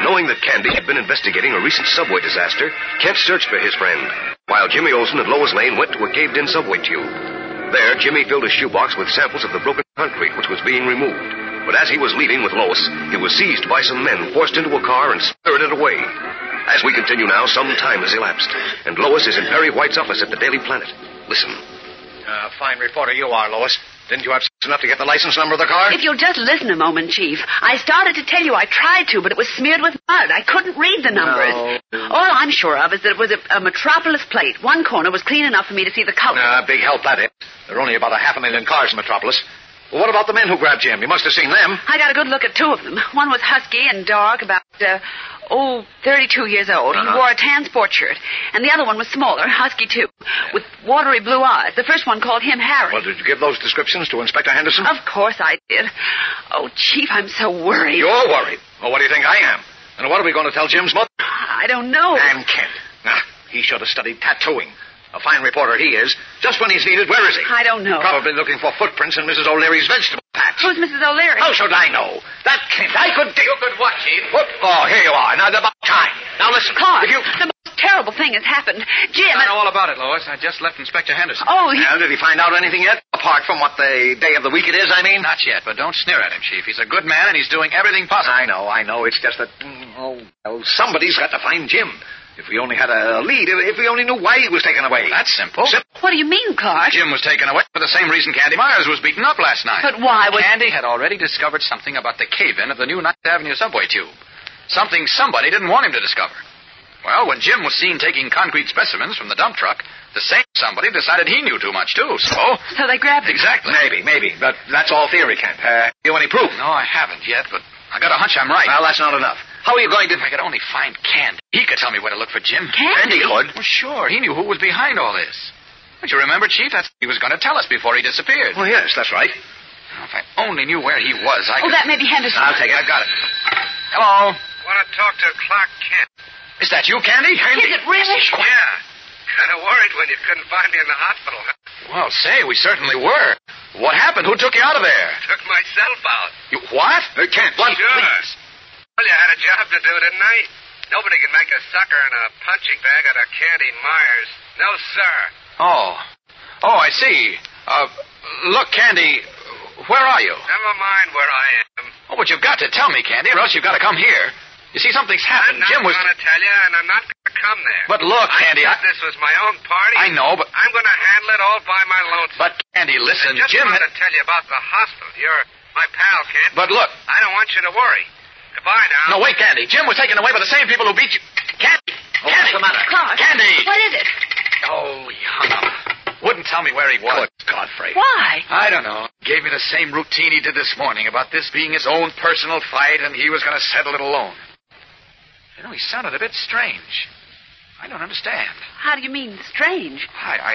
Knowing that Candy had been investigating a recent subway disaster, Kent searched for his friend, while Jimmy Olsen and Lois Lane went to a caved-in subway tube. There, Jimmy filled a shoebox with samples of the broken concrete which was being removed. But as he was leaving with Lois, he was seized by some men, forced into a car, and spirited away. As we continue now, some time has elapsed, and Lois is in Perry White's office at the Daily Planet. Listen. Uh, fine reporter you are, Lois. Didn't you have sense enough to get the license number of the car? If you'll just listen a moment, Chief. I started to tell you I tried to, but it was smeared with mud. I couldn't read the numbers. All I'm sure of is that it was a, a Metropolis plate. One corner was clean enough for me to see the color. Uh, big help that is. There are only about a half a million cars in Metropolis. Well, what about the men who grabbed Jim? You must have seen them. I got a good look at two of them. One was husky and dark, about, uh, oh, 32 years old. He Uh-huh. wore a tan sport shirt. And the other one was smaller, husky too, with watery blue eyes. The first one called him Harry. Well, did you give those descriptions to Inspector Henderson? Of course I did. Oh, Chief, I'm so worried. You're worried. Well, what do you think I am? And what are we going to tell Jim's mother? I don't know. And Kent. Ah, he should have studied tattooing. A fine reporter he is. Just when he's needed, where is he? I don't know. Probably looking for footprints in Mrs. O'Leary's vegetable patch. Who's Mrs. O'Leary? How should I know? That Kent, I could... You could what, Chief? What? Oh, here you are. Now, it's about time. Now, listen. Clark, If you... the most terrible thing has happened. Jim... I know all about it, Lois. I just left Inspector Henderson. Oh, he... Well, did he find out anything yet? Apart from what the day of the week it is, I mean? Not yet, but don't sneer at him, Chief. He's a good man, and he's doing everything possible. I know, I know. It's just that, mm, oh, well, somebody's got to find Jim. If we only had a lead, if we only knew why he was taken away. That's simple. What do you mean, Clark? Jim was taken away for the same reason Candy Myers was beaten up last night. But why was... Candy had already discovered something about the cave-in of the new Ninth Avenue subway tube. Something somebody didn't want him to discover. Well, when Jim was seen taking concrete specimens from the dump truck, the same somebody decided he knew too much, too, so... So they grabbed him. Exactly. Maybe, maybe. But that's all theory, Kent. Uh, you any proof? No, I haven't yet, but I got a hunch I'm right. Well, that's not enough. How are you going to... If I could only find Candy. He could tell me where to look for Jim. Candy? could? Well, sure. He knew who was behind all this. Don't you remember, Chief? That's what he was going to tell us before he disappeared. Oh, yes, that's right. Now, if I only knew where he was, I Oh, could... that may be Henderson. I'll take it. I've got it. Hello? Want to talk to Clark Kent? Is that you, Candy? Candy? Is it really? Yeah. Kind of worried when you couldn't find me in the hospital. Huh? Well, say, we certainly were. What happened? Who took you out of there? Took myself out. You what? Uh, Kent, what? Sure. Please. Well, you had a job to do, didn't I? Nobody can make a sucker in a punching bag out of Candy Myers. No, sir. Oh. Oh, I see. Uh, look, Candy, where are you? Never mind where I am. Oh, but you've got to tell me, Candy, or else you've got to come here. You see, something's happened. I'm not Jim was. going to tell you, and I'm not going to come there. But look, Candy, I I. this was my own party. I know, but. I'm going to handle it all by my lonesome. But, Candy, listen, I just Jim. had- to tell you about the hospital. You're my pal, Kent. But look. I don't want you to worry. Goodbye now. No, wait, Candy. Jim was taken away by the same people who beat you. Candy! Oh, Candy! what's the matter? Clark. Candy! What is it? Oh, he hung up. Wouldn't tell me where he was. Good Godfrey. Why? I don't know. Gave me the same routine he did this morning about this being his own personal fight and he was going to settle it alone. You know, he sounded a bit strange. I don't understand. How do you mean, strange? I, I,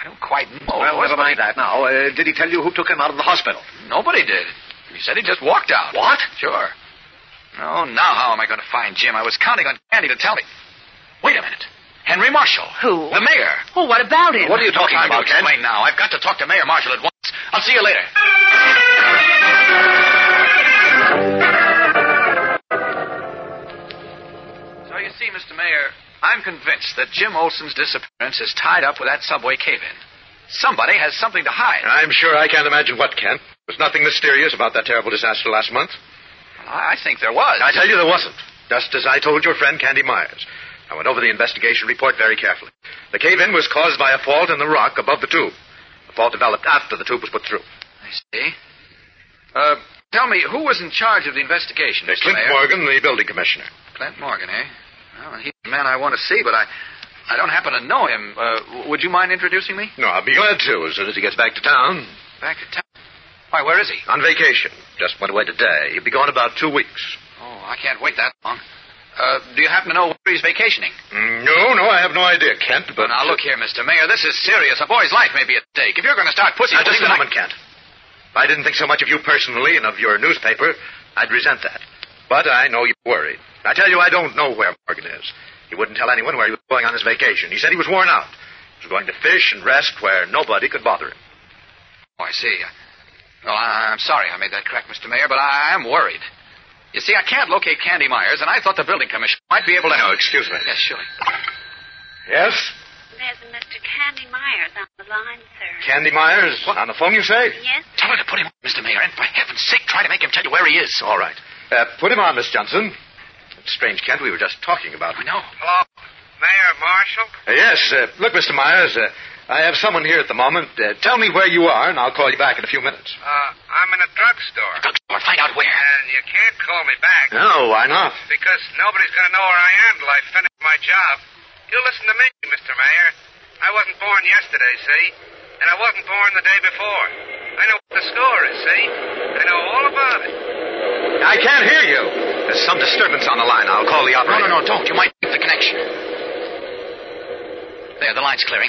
I don't quite know. Well, never mind that now. Uh, did he tell you who took him out of the hospital? Nobody did. He said he just walked out. What? Sure. Oh, now how am I going to find Jim? I was counting on Candy to tell me. Wait a minute. Henry Marshall. Who? The mayor. Well, what about him? What are you talking Time about, to Kent? explain now. I've got to talk to Mayor Marshall at once. I'll see you later. So you see, Mr. Mayor, I'm convinced that Jim Olsen's disappearance is tied up with that subway cave-in. Somebody has something to hide. I'm sure I can't imagine what, Kent. There's nothing mysterious about that terrible disaster last month. I think there was. I tell you there wasn't. Just as I told your friend Candy Myers. I went over the investigation report very carefully. The cave-in was caused by a fault in the rock above the tube. The fault developed after the tube was put through. I see. Uh, tell me, who was in charge of the investigation, Mr. Clint Mayor? Morgan, the building commissioner. Clint Morgan, eh? Well, he's the man I want to see, but I, I don't happen to know him. Uh, would you mind introducing me? No, I'll be glad to as soon as he gets back to town. Back to town. Why, where is he? On vacation. Just went away today. He'll be gone about two weeks. Oh, I can't wait that long. Uh, do you happen to know where he's vacationing? Mm, No, no, I have no idea, Kent, but... now, look here, Mr. Mayor. This is serious. A boy's life may be at stake. If you're going to start pussy... Now, just a moment, Kent. If I didn't think so much of you personally and of your newspaper, I'd resent that. But I know you're worried. I tell you, I don't know where Morgan is. He wouldn't tell anyone where he was going on his vacation. He said he was worn out. He was going to fish and rest where nobody could bother him. Oh, I see. Well, I- I'm sorry I made that crack, Mr. Mayor, but I am worried. You see, I can't locate Candy Myers, and I thought the building commissioner might be able to... No, excuse me. Yes, sure. Yes? There's a Mr. Candy Myers on the line, sir. Candy Myers? What? On the phone, you say? Yes? Tell her to put him on, Mr. Mayor, and for heaven's sake, try to make him tell you where he is. All right. Uh, put him on, Miss Johnson. It's strange, Kent. We were just talking about. I know. Hello, Mayor Marshall? Uh, yes. Uh, look, Mr. Myers, uh, I have someone here at the moment. Uh, tell me where you are, and I'll call you back in a few minutes. Uh, I'm in a drugstore. Drugstore? Find out where. And you can't call me back. No, why not? Because nobody's going to know where I am till I finish my job. You listen to me, Mr. Mayor. I wasn't born yesterday, see? And I wasn't born the day before. I know what the score is, see? I know all about it. I can't hear you. There's some disturbance on the line. I'll call the operator. no, no, no, don't. You might keep the connection. There, the line's clearing.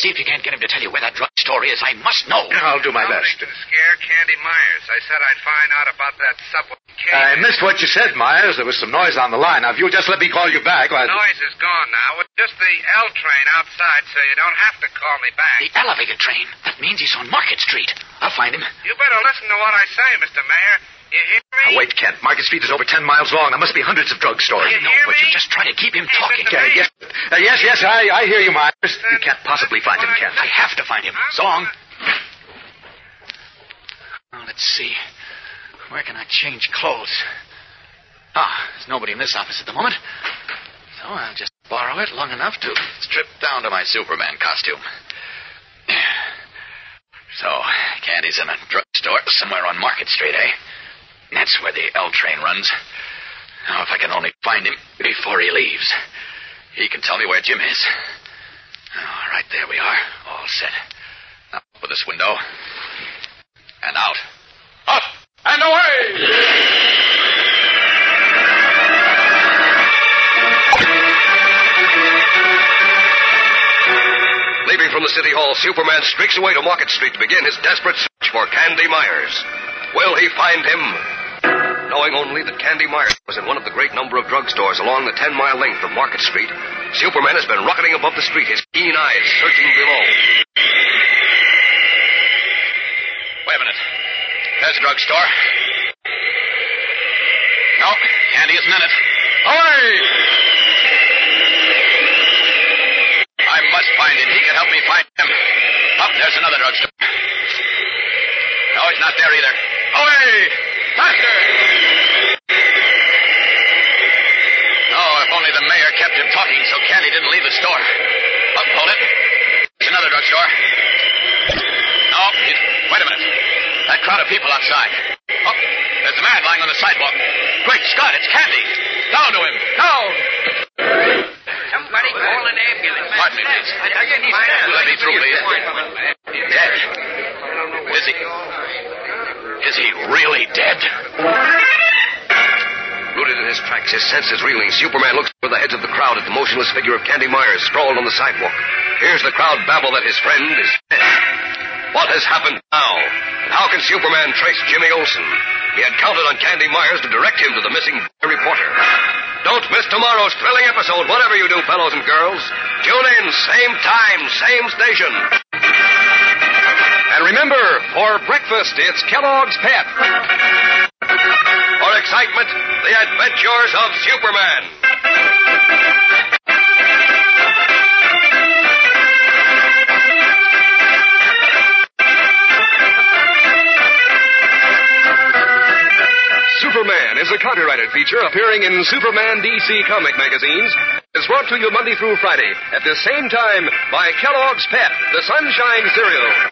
See if you can't get him to tell you where that drug drugstore is. I must know. I'll do my Somebody best. to scare Candy Myers. I said I'd find out about that subway case. I missed what you said, Myers. There was some noise on the line. Now, if you'll just let me call you back, The I... noise is gone now. It's just the L train outside, so you don't have to call me back. The elevator train. That means he's on Market Street. I'll find him. You better listen to what I say, Mr. Mayor. You hear me? Now, wait, Kent. Market Street is over ten miles long. There must be hundreds of drugstores. I know, but you just try to keep him talking. Uh, yes, uh, yes, yes, I, I hear you, Myers. You can't possibly find him, Kent. I have to find him. So long. Now, let's see. Where can I change clothes? Ah, there's nobody in this office at the moment. So I'll just borrow it long enough to strip down to my Superman costume. So, Candy's in a drugstore somewhere on Market Street, eh? That's where the L train runs. Now, if I can only find him before he leaves, he can tell me where Jim is. All right, there we are. All set. Now, for this window. And out. Up and away! Leaving from the City Hall, Superman streaks away to Market Street to begin his desperate search for Candy Myers. Will he find him? Knowing only that Candy Myers was in one of the great number of drugstores along the 10 mile length of Market Street, Superman has been rocketing above the street, his keen eyes searching below. Wait a minute. There's a drugstore. No, Candy isn't in it. Away! I must find him. He can help me find him. Up there's another drugstore. No, he's not there either. Away! Faster! Oh, if only the mayor kept him talking so Candy didn't leave the store. Up, hold it. There's another drugstore. No, he's... Wait a minute. That crowd of people outside. Oh, there's a man lying on the sidewalk. Great Scott, it's Candy. Down to him. Down! Somebody call an ambulance. Pardon me, please. Let me through, please. Dead. Is he... Is he really dead? Rooted in his tracks, his senses reeling, Superman looks over the heads of the crowd at the motionless figure of Candy Myers sprawled on the sidewalk. Here's the crowd babble that his friend is dead. What has happened now? And how can Superman trace Jimmy Olsen? He had counted on Candy Myers to direct him to the missing reporter. Don't miss tomorrow's thrilling episode, whatever you do, fellows and girls. Tune in, same time, same station. And remember, for breakfast, it's Kellogg's Pep. For excitement, the adventures of Superman. Superman is a copyrighted feature appearing in Superman DC comic magazines. It's brought to you Monday through Friday at the same time by Kellogg's Pep, the Sunshine Cereal.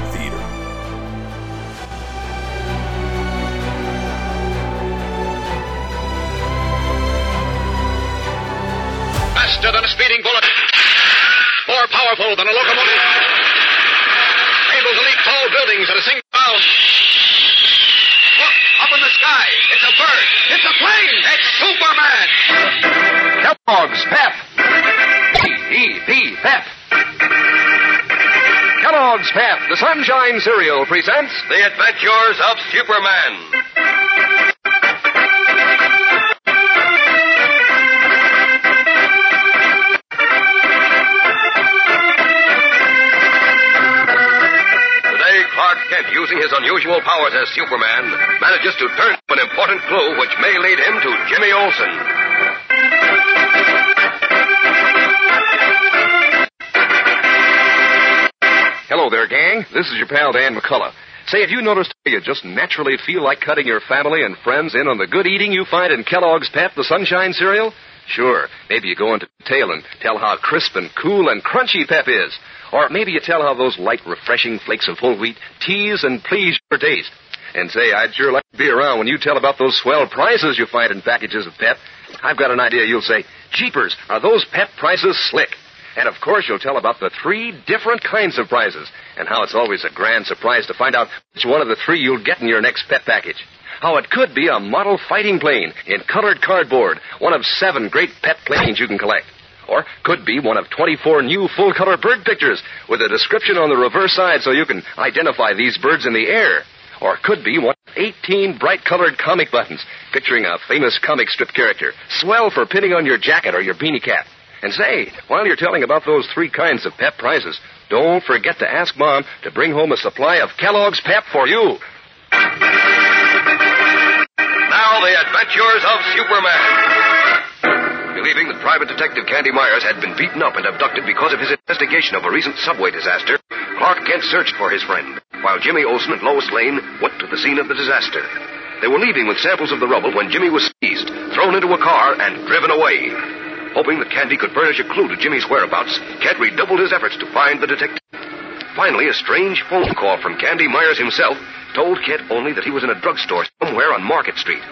The Adventures of Superman. Today, Clark Kent, using his unusual powers as Superman, manages to turn up an important clue which may lead him to Jimmy Olsen. Hello there, gang. This is your pal Dan McCullough. Say, have you noticed you just naturally feel like cutting your family and friends in on the good eating you find in Kellogg's Pep, the Sunshine Cereal? Sure. Maybe you go into detail and tell how crisp and cool and crunchy Pep is. Or maybe you tell how those light, refreshing flakes of whole wheat tease and please your taste. And say, I'd sure like to be around when you tell about those swell prices you find in packages of Pep. I've got an idea. You'll say, Jeepers, are those Pep prices slick? And of course, you'll tell about the three different kinds of prizes and how it's always a grand surprise to find out which one of the three you'll get in your next Pep package. How it could be a model fighting plane in colored cardboard, one of seven great Pep planes you can collect. Or could be one of 24 new full color bird pictures with a description on the reverse side so you can identify these birds in the air. Or could be one of 18 bright colored comic buttons picturing a famous comic strip character. Swell for pinning on your jacket or your beanie cap. And say, while you're telling about those three kinds of Pep prizes, don't forget to ask Mom to bring home a supply of Kellogg's Pep for you. Now, the adventures of Superman. Believing that Private Detective Candy Myers had been beaten up and abducted because of his investigation of a recent subway disaster, Clark Kent searched for his friend, while Jimmy Olsen and Lois Lane went to the scene of the disaster. They were leaving with samples of the rubble when Jimmy was seized, thrown into a car, and driven away. Hoping that Candy could furnish a clue to Jimmy's whereabouts, Kent redoubled his efforts to find the detective. Finally, a strange phone call from Candy Myers himself told Kent only that he was in a drugstore somewhere on Market Street.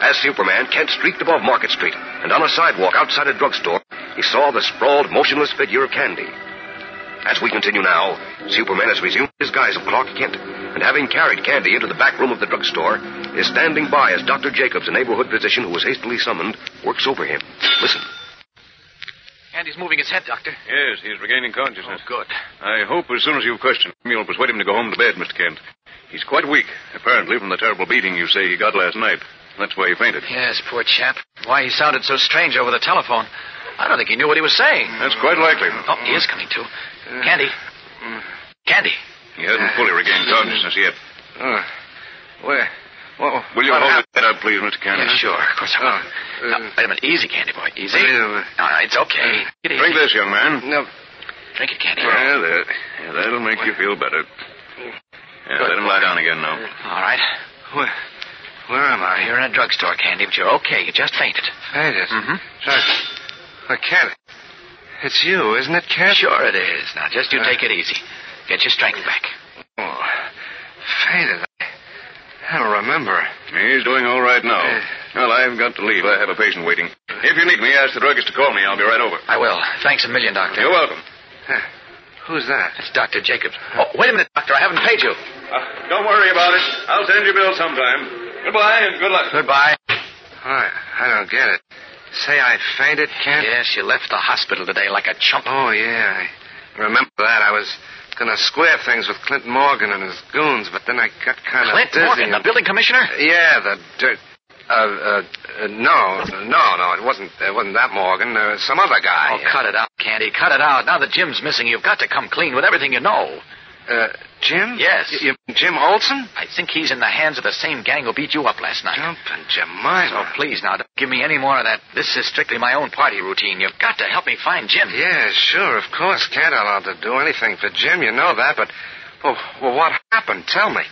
As Superman, Kent streaked above Market Street, and on a sidewalk outside a drugstore, he saw the sprawled, motionless figure of Candy. As we continue now, Superman has resumed his guise of Clark Kent, and having carried Candy into the back room of the drugstore, is standing by as Dr. Jacobs, a neighborhood physician who was hastily summoned, works over him. Listen. Candy's moving his head, Doctor. Yes, he's regaining consciousness. Oh, good. I hope as soon as you've questioned him, you'll persuade him to go home to bed, Mr. Kent. He's quite weak, apparently, from the terrible beating you say he got last night. That's why he fainted. Yes, poor chap. Why he sounded so strange over the telephone. I don't think he knew what he was saying. That's quite likely. Oh, he is coming to. Candy. Candy. He hasn't fully regained consciousness yet. Uh, where? Well, Will you what hold hap- his head up, please, Mr. Candy? Yeah, sure. Of course I will. Now, wait a minute. Easy, Candy boy. Easy. Wait a minute. No, no, it's okay. Get easy. Drink this, young man. No. Drink it, Candy. Yeah, that, yeah, that'll make you feel better. Yeah, let him lie down again now. All right. Where, where am I? You're in a drugstore, Candy, but you're okay. You just fainted. Fainted. Mm-hmm. I can't. It's you, isn't it, Kent? Sure it is. Now, just you Uh. take it easy. Get your strength back. Oh, fainted. I don't remember. He's doing all right now. Well, I've got to leave. I have a patient waiting. If you need me, ask the druggist to call me. I'll be right over. I will. Thanks a million, Doctor. You're welcome. Who's that? It's Dr. Jacobs. Oh, wait a minute, Doctor. I haven't paid you. Uh, don't worry about it. I'll send you a bill sometime. Goodbye and good luck. Goodbye. I, I don't get it. Say I fainted, Kent? Yes, you left the hospital today like a chump. Oh, yeah. I remember that. I was going to square things with Clint Morgan and his goons, but then I got kind of Clint dizzy. Morgan, the building commissioner? Yeah, the dirt. Uh, uh, uh, no, no, no. It wasn't. It wasn't that Morgan. Uh, some other guy. Oh, cut it out, Candy. Cut it out. Now that Jim's missing, you've got to come clean with everything you know. Uh, Jim? Yes. Y- you mean Jim Olsen? I think he's in the hands of the same gang who beat you up last night. Jumping Jemima. So please now, don't give me any more of that. This is strictly my own party routine. You've got to help me find Jim. Yeah, sure, of course. Can't allow to do anything for Jim, you know that, but. Well, well, what happened? Tell me.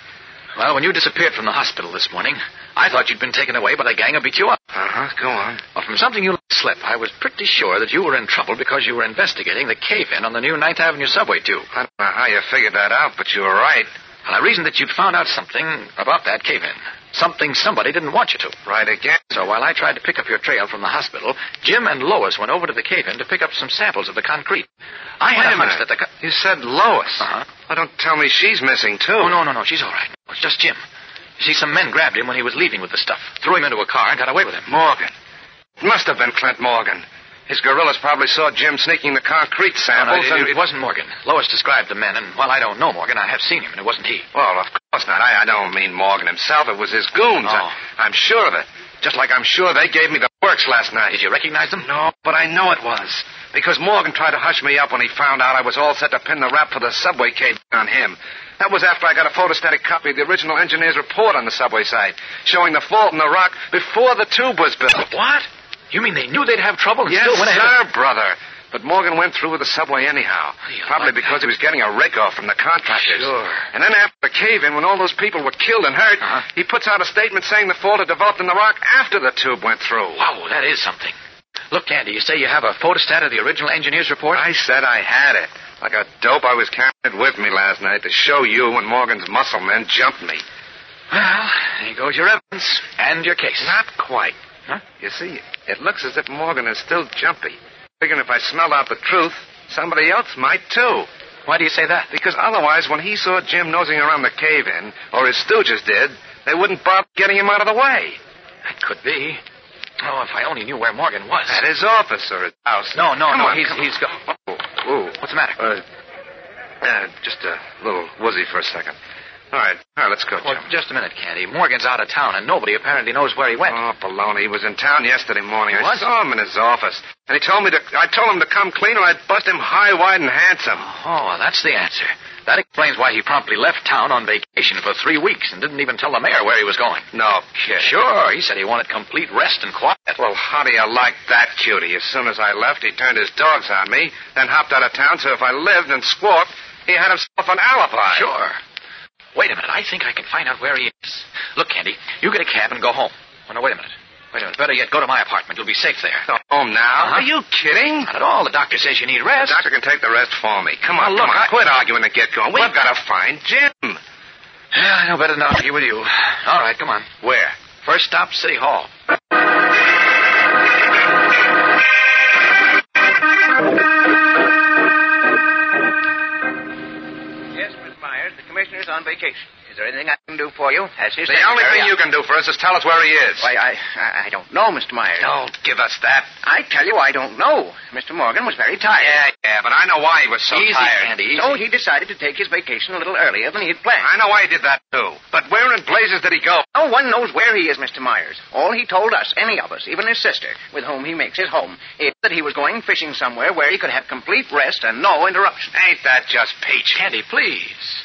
Well, when you disappeared from the hospital this morning, I thought you'd been taken away by the gang who beat you up. Uh huh, go on. Well, from something you let slip, I was pretty sure that you were in trouble because you were investigating the cave-in on the new Ninth Avenue subway tube. I don't know how you figured that out, but you were right. Well, I reasoned that you'd found out something about that cave-in. Something somebody didn't want you to. Right again. So while I tried to pick up your trail from the hospital, Jim and Lois went over to the cave-in to pick up some samples of the concrete. I had Wait a a hunch minute. that the... Co- You said Lois. Uh-huh. Well, don't tell me she's missing, too. Oh, no, no, no. She's all right. It's just Jim. You see, some men grabbed him when he was leaving with the stuff, threw him into a car, and got away with him. Morgan. It must have been Clint Morgan. His guerrillas probably saw Jim sneaking the concrete No, no, samples. it, and... it wasn't Morgan. Lois described the men, and while I don't know Morgan, I have seen him, and it wasn't he. Well, of course not. I, I don't mean Morgan himself. It was his goons. Oh. I, I'm sure of it. Just like I'm sure they gave me the works last night. Did you recognize them? No, but I know it was. Because Morgan tried to hush me up when he found out I was all set to pin the rap for the subway cave on him. That was after I got a photostatic copy of the original engineer's report on the subway site, showing the fault in the rock before the tube was built. What? You mean they knew they'd have trouble and yes, still went ahead? Yes, sir, brother. But Morgan went through with the subway anyhow. you Probably because he was getting a rake off from the contractors. Sure. And then after the cave-in, when all those people were killed and hurt, Uh-huh. he puts out a statement saying the fault had developed in the rock after the tube went through. Wow, that is something. Look, Andy, you say you have a photostat of the original engineer's report? I said I had it. Like a dope, I was carrying it with me last night to show you when Morgan's muscle men jumped me. Well, there goes your evidence and your case. Not quite. Huh? You see, it looks as if Morgan is still jumpy. Figuring if I smelled out the truth, somebody else might too. Why do you say that? Because otherwise, when he saw Jim nosing around the cave-in, or his stooges did, they wouldn't bother getting him out of the way. That could be. Oh, if I only knew where Morgan was. At his office or his house. No, no, Come no. on, he's he's on. go. Oh. What's the matter? Uh, uh, just a little woozy for a second. All right, all right, let's go, Well, Jim. just a minute, Candy. Morgan's out of town, and nobody apparently knows where he went. Oh, baloney. He was in town yesterday morning. He I was? saw him in his office. And he told me to I told him to come clean or I'd bust him high, wide, and handsome. Oh, that's the answer. That explains why he promptly left town on vacation for three weeks and didn't even tell the mayor where he was going. No kid. Sure, he said he wanted complete rest and quiet. Well, how do you like that, cutie? As soon as I left, he turned his dogs on me, then hopped out of town, so if I lived and squawked, he had himself an alibi. Sure. Wait a minute. I think I can find out where he is. Look, Candy, you get a cab and go home. Oh, no, wait a minute. Wait a minute. Better yet, go to my apartment. You'll be safe there. Go home now? Uh-huh. Are you kidding? Not at all. The doctor says you need rest. The doctor can take the rest for me. Come on, Well, look, come on. I- Quit arguing and get going. We've What? got to find Jim. Yeah, I know better than argue with you. All right, come on. Where? First stop, City Hall. On vacation. Is there anything I can do for you? As his The only thing you can do for us is tell us where he is. Why, I, I, I don't know, Mr. Myers. Don't give us that. I tell you, I don't know. Mr. Morgan was very tired. Yeah, yeah, but I know why he was so Easy, tired. Candy, easy. So he decided to take his vacation a little earlier than he had planned. I know why he did that, too. But where in blazes did he go? No one knows where he is, Mr. Myers. All he told us, any of us, even his sister, with whom he makes his home, is that he was going fishing somewhere where he could have complete rest and no interruption. Ain't that just peach? Candy, please.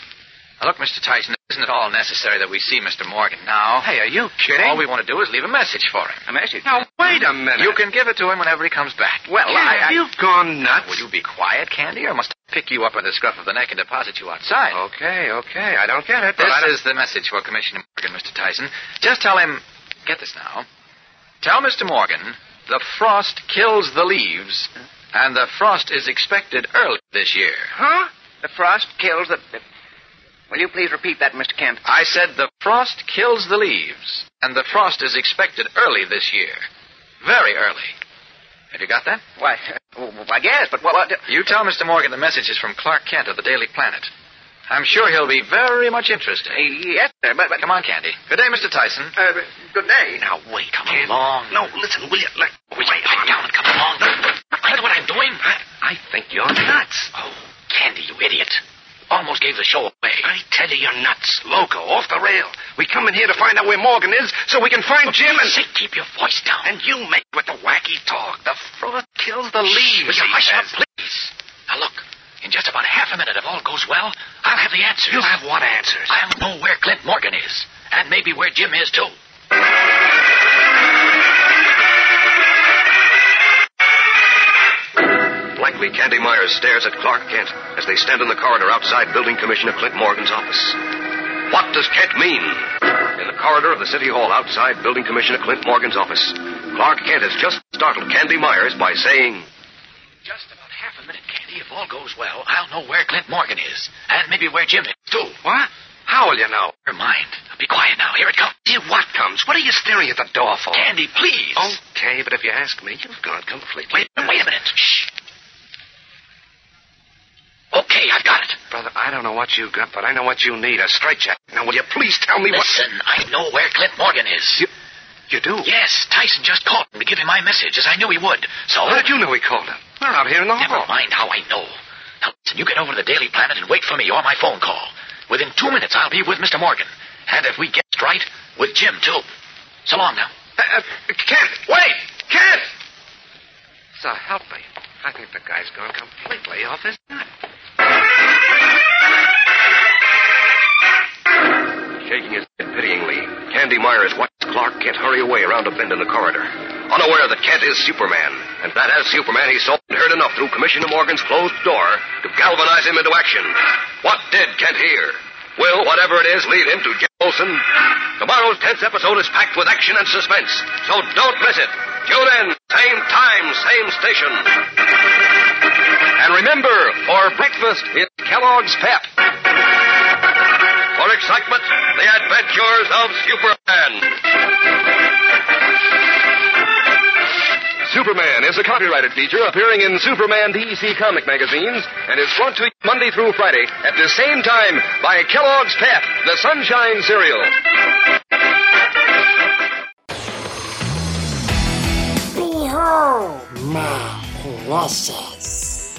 Now, look, Mr. Tyson, isn't it all necessary that we see Mr. Morgan now? Hey, are you kidding? All we want to do is leave a message for him. A message? Now, wait a minute. You can give it to him whenever he comes back. Well, Kid, I, I... have you gone nuts? Will you be quiet, Candy, or must I pick you up by the scruff of the neck and deposit you outside? Okay, okay. I don't get it. This is the message for Commissioner Morgan, Mr. Tyson. Just tell him. Get this now. Tell Mr. Morgan the frost kills the leaves, and the frost is expected early this year. Huh? The frost kills the... Will you please repeat that, Mr. Kent? I said the frost kills the leaves, and the frost is expected early this year. Very early. Have you got that? Why, uh, I guess, but what... what You tell Mr. Morgan the message is from Clark Kent of the Daily Planet. I'm sure he'll be very much interested. Uh, yes, sir, but... but Come on, Candy. Good day, Mr. Tyson. uh, good day. Now, wait. Come along. No, listen, will you? Let, Wait, pipe down and come along. Look what I'm doing. I think you're nuts. Oh, Candy, you idiot. Almost gave the show away. I tell you, you're nuts. Loco, off the rail. We come in here to find out where Morgan is so we can find Jim and... Say, keep your voice down. And you make with the wacky talk. The frost kills the leaves, Will you hush up, please? Now, look. In just about half a minute, if all goes well, I'll have the answers. You'll have what answers? I'll know where Clint Morgan is, and maybe where Jim is, too. Blankly, Candy Myers stares at Clark Kent as they stand in the corridor outside Building Commissioner Clint Morgan's office. What does Kent mean? In the corridor of the City Hall outside Building Commissioner Clint Morgan's office, Clark Kent has just startled Candy Myers by saying, Just about half a minute, Candy. If all goes well, I'll know where Clint Morgan is, and maybe where Jim is, too. What? How will you know? Never mind. Be quiet now. Here it comes. Here, what comes? What are you staring at the door for? Candy, please. Okay, but if you ask me, you've gone completely. Wait, wait a minute. Shh. Okay, I've got it. Brother, I don't know what you've got, but I know what you need. A straitjacket. Now, will you please tell me Listen, I know where Clint Morgan is. You, you do? Yes, Tyson just called him to give him my message, as I knew he would. So. How did you know he called him? We're out here in the Never hall. mind how I know. Now, listen, you get over to the Daily Planet and wait for me or my phone call. Within two minutes, I'll be with Mr. Morgan. And if we get it right, with Jim, too. So long now. Uh, uh, Kent, wait! Kent! So help me. I think the guy's gone completely off his nut. Shaking his head pityingly, Candy Myers watches Clark Kent hurry away around a bend in the corridor, unaware that Kent is Superman, and that as Superman he saw and heard enough through Commissioner Morgan's closed door to galvanize him into action. What did Kent hear? Will whatever it is lead him to Jim Olsen? Tomorrow's tenth episode is packed with action and suspense, so don't miss it. Tune in, same time, same station. And remember, for breakfast, it's Kellogg's Pep. For excitement, the adventures of Superman. Superman is a copyrighted feature appearing in Superman DC comic magazines and is brought to you Monday through Friday at the same time by Kellogg's Pep, the Sunshine Cereal. Behold my precious.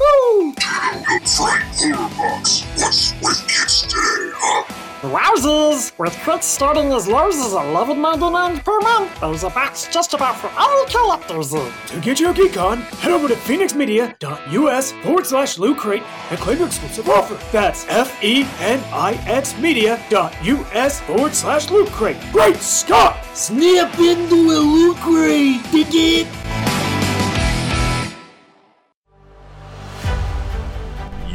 Yee-hoo! Wowzers! With crits starting as low as $11.99 per month, there's a box just about for all collectors. To get your geek on, head over to fenixmedia.us forward slash loot crate and claim your exclusive offer. That's F-E-N-I-X media.us forward slash loot crate. Great Scott! Snap into a Loot Crate, dig it?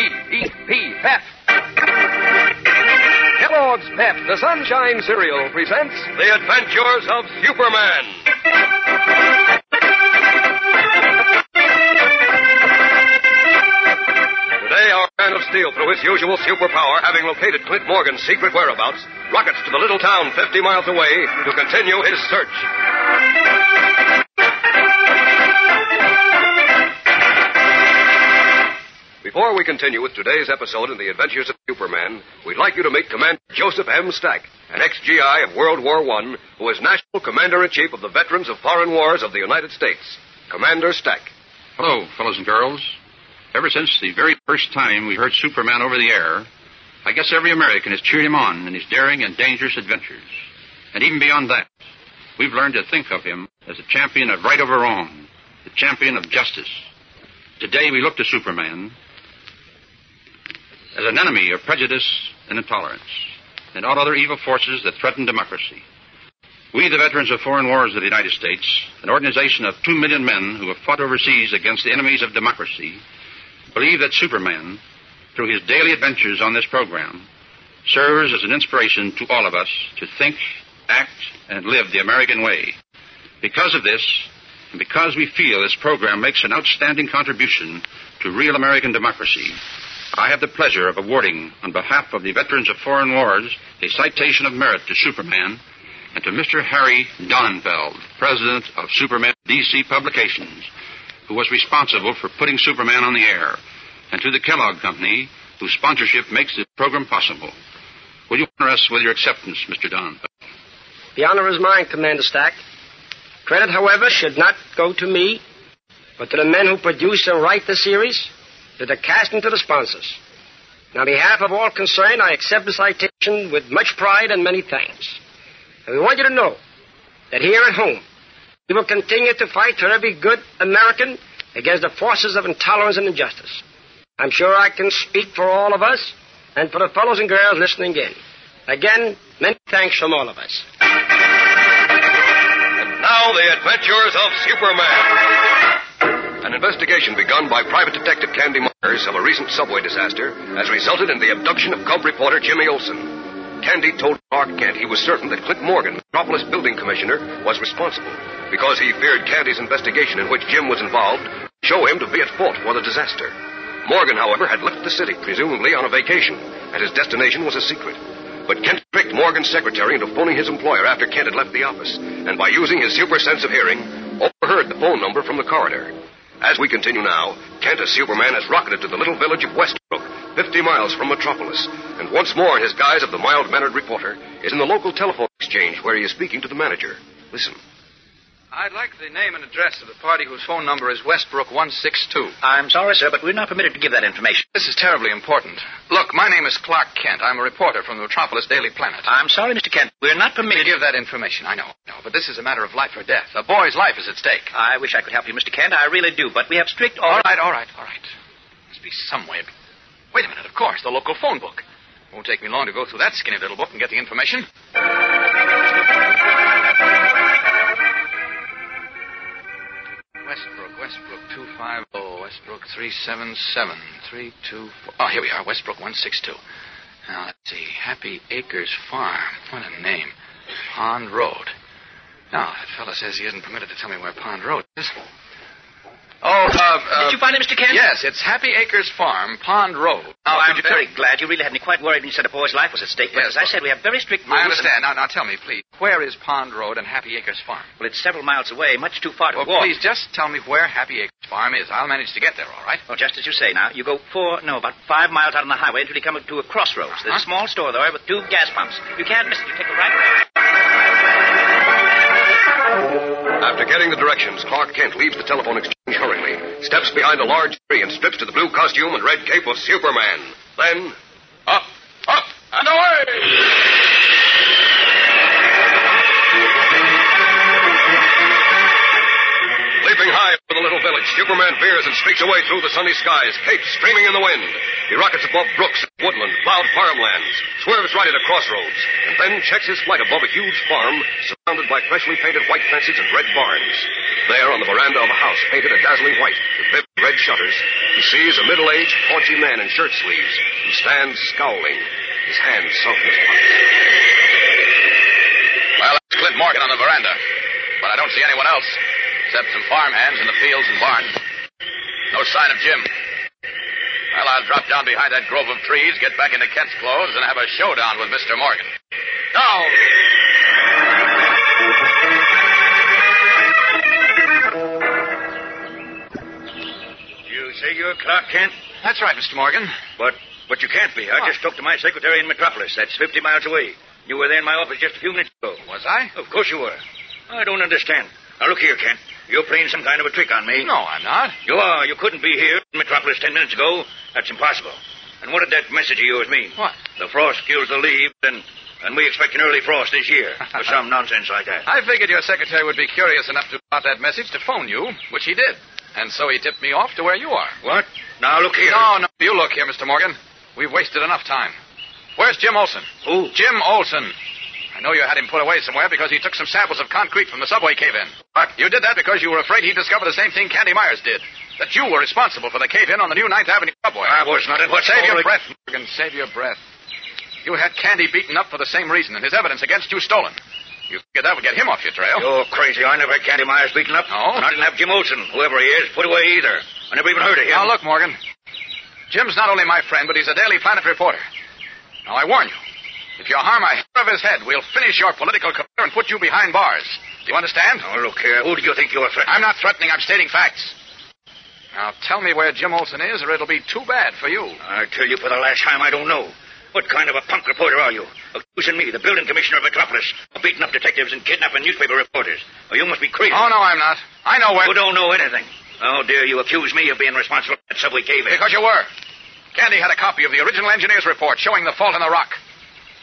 Pep. P-E-P, Pep. Kellogg's Pep, the Sunshine Cereal, presents The Adventures of Superman. Today, our Man of Steel, through his usual superpower, having located Clint Morgan's secret whereabouts, rockets to the little town 50 miles away to continue his search. Before we continue with today's episode in the Adventures of Superman, we'd like you to meet Commander Joseph M. Stack, an ex-GI of World War I, who is National Commander-in-Chief of the Veterans of Foreign Wars of the United States. Commander Stack. Hello, fellows and girls. Ever since the very first time we heard Superman over the air, I guess every American has cheered him on in his daring and dangerous adventures. And even beyond that, we've learned to think of him as a champion of right over wrong, the champion of justice. Today we look to Superman as an enemy of prejudice and intolerance and all other evil forces that threaten democracy. We, the veterans of foreign wars of the United States, an organization of two million men who have fought overseas against the enemies of democracy, believe that Superman, through his daily adventures on this program, serves as an inspiration to all of us to think act, and live the American way. Because of this, and because we feel this program makes an outstanding contribution to real American democracy, I have the pleasure of awarding, on behalf of the veterans of foreign wars, a citation of merit to Superman and to Mr. Harry Donenfeld, president of Superman DC Publications, who was responsible for putting Superman on the air, and to the Kellogg Company, whose sponsorship makes this program possible. Will you honor us with your acceptance, Mr. Donenfeld? The honor is mine, Commander Stack. Credit, however, should not go to me, but to the men who produce and write the series, to the cast and to the sponsors. And on behalf of all concerned, I accept the citation with much pride and many thanks. And we want you to know that here at home, we will continue to fight for every good American against the forces of intolerance and injustice. I'm sure I can speak for all of us and for the fellows and girls listening in. Again, many thanks from all of us. Now, the adventures of Superman. An investigation begun by private detective Candy Myers of a recent subway disaster has resulted in the abduction of Cub reporter Jimmy Olsen. Candy told Clark Kent he was certain that Clint Morgan, Metropolis Building Commissioner, was responsible because he feared Candy's investigation in which Jim was involved would show him to be at fault for the disaster. Morgan, however, had left the city, presumably on a vacation, and his destination was a secret. But Kent tricked Morgan's secretary into phoning his employer after Kent had left the office, and by using his super sense of hearing, overheard the phone number from the corridor. As we continue now, Kent as Superman has rocketed to the little village of Westbrook, 50 miles from Metropolis, and once more in his guise of the mild-mannered reporter, is in the local telephone exchange where he is speaking to the manager. Listen. I'd like the name and address of the party whose phone number is Westbrook 162. I'm sorry, sir, but we're not permitted to give that information. This is terribly important. Look, my name is Clark Kent. I'm a reporter from the Metropolis Daily Planet. I'm sorry, Mr. Kent. We're not permitted to give that information. I know, I know, but this is a matter of life or death. A boy's life is at stake. I wish I could help you, Mr. Kent. I really do, but we have strict orders. All right, all right, all right. Must be some way. Wait a minute, of course, the local phone book. Won't take me long to go through that skinny little book and get the information. Westbrook, Westbrook 250, Westbrook 377, 324. Oh, here we are, Westbrook 162. Now, let's see. Happy Acres Farm. What a name. Pond Road. Now, that fellow says he isn't permitted to tell me where Pond Road is. Oh, uh, uh, Did you find it, Mr. Kent? Yes, it's Happy Acres Farm, Pond Road. Oh, I'm very glad. You really had me quite worried when you said a boy's life was at stake. But Yes, as I said, we have very strict rules. I understand. and- Now, now tell me, please, where is Pond Road and Happy Acres Farm? Well, it's several miles away, much too far to Well, walk. please just tell me where Happy Acres Farm is. I'll manage to get there, all right? Well, just as you say now. You go four, no, about five miles out on the highway until you come to a crossroads. There's a small store there with two gas pumps. You can't miss it. You take a right. After getting the directions, Clark Kent leaves the telephone exchange hurriedly, steps behind a large tree, and strips to the blue costume and red cape of Superman. Then, up, up, and away! High over the little village, Superman veers and streaks away through the sunny skies, cape streaming in the wind. He rockets above brooks, woodland, plowed farmlands, swerves right at a crossroads, and then checks his flight above a huge farm surrounded by freshly painted white fences and red barns. There, on the veranda of a house painted a dazzling white with vivid red shutters, he sees a middle-aged, paunchy man in shirt sleeves who stands scowling, his hands sunk in his pockets. Well, that's Clint Morgan on the veranda. But I don't see anyone else, except some farmhands in the fields and barns. No sign of Jim. Well, I'll drop down behind that grove of trees, get back into Kent's clothes, and have a showdown with Mr. Morgan. Now! You say you're Clark Kent? That's right, Mr. Morgan. But but you can't be. I just talked to my secretary in Metropolis. That's 50 miles away. You were there in my office just a few minutes ago. Was I? Of course you were. I don't understand. Now, look here, Kent. You're playing some kind of a trick on me. No, I'm not. You are. You couldn't be here in Metropolis ten minutes ago. That's impossible. And what did that message of yours mean? What? The frost kills the leaves, and, and we expect an early frost this year. or some nonsense like that. I figured your secretary would be curious enough to about that message to phone you, which he did. And so he tipped me off to where you are. What? Now, look here. No, no, you look here, Mr. Morgan. We've wasted enough time. Where's Jim Olsen? Who? Jim Olsen. I know you had him put away somewhere because he took some samples of concrete from the subway cave-in. But you did that because you were afraid he'd discover the same thing Candy Myers did. That you were responsible for the cave-in on the new Ninth Avenue subway. I was not. What's Save your breath, Morgan. Save your breath. You had Candy beaten up for the same reason, and his evidence against you stolen. You figured that would get him off your trail. You're crazy. I never had Candy Myers beaten up. No? And I didn't have Jim Olsen, whoever he is, put away either. I never even heard of him. Now, look, Morgan. Jim's not only my friend, but he's a Daily Planet reporter. Now, I warn you. If you harm a hair of his head, we'll finish your political career and put you behind bars. Do you understand? Oh, look here. Who do you think you're threatening? I'm not threatening. I'm stating facts. Now, tell me where Jim Olsen is, or it'll be too bad for you. I tell you for the last time, I don't know. What kind of a punk reporter are you? Accusing me, the building commissioner of Metropolis, of beating up detectives and kidnapping newspaper reporters. Oh, you must be crazy. Oh, no, I'm not. I know where. You don't know anything. Oh, dear, you accuse me of being responsible for that subway cave in? Because you were. Candy had a copy of the original engineer's report showing the fault in the rock.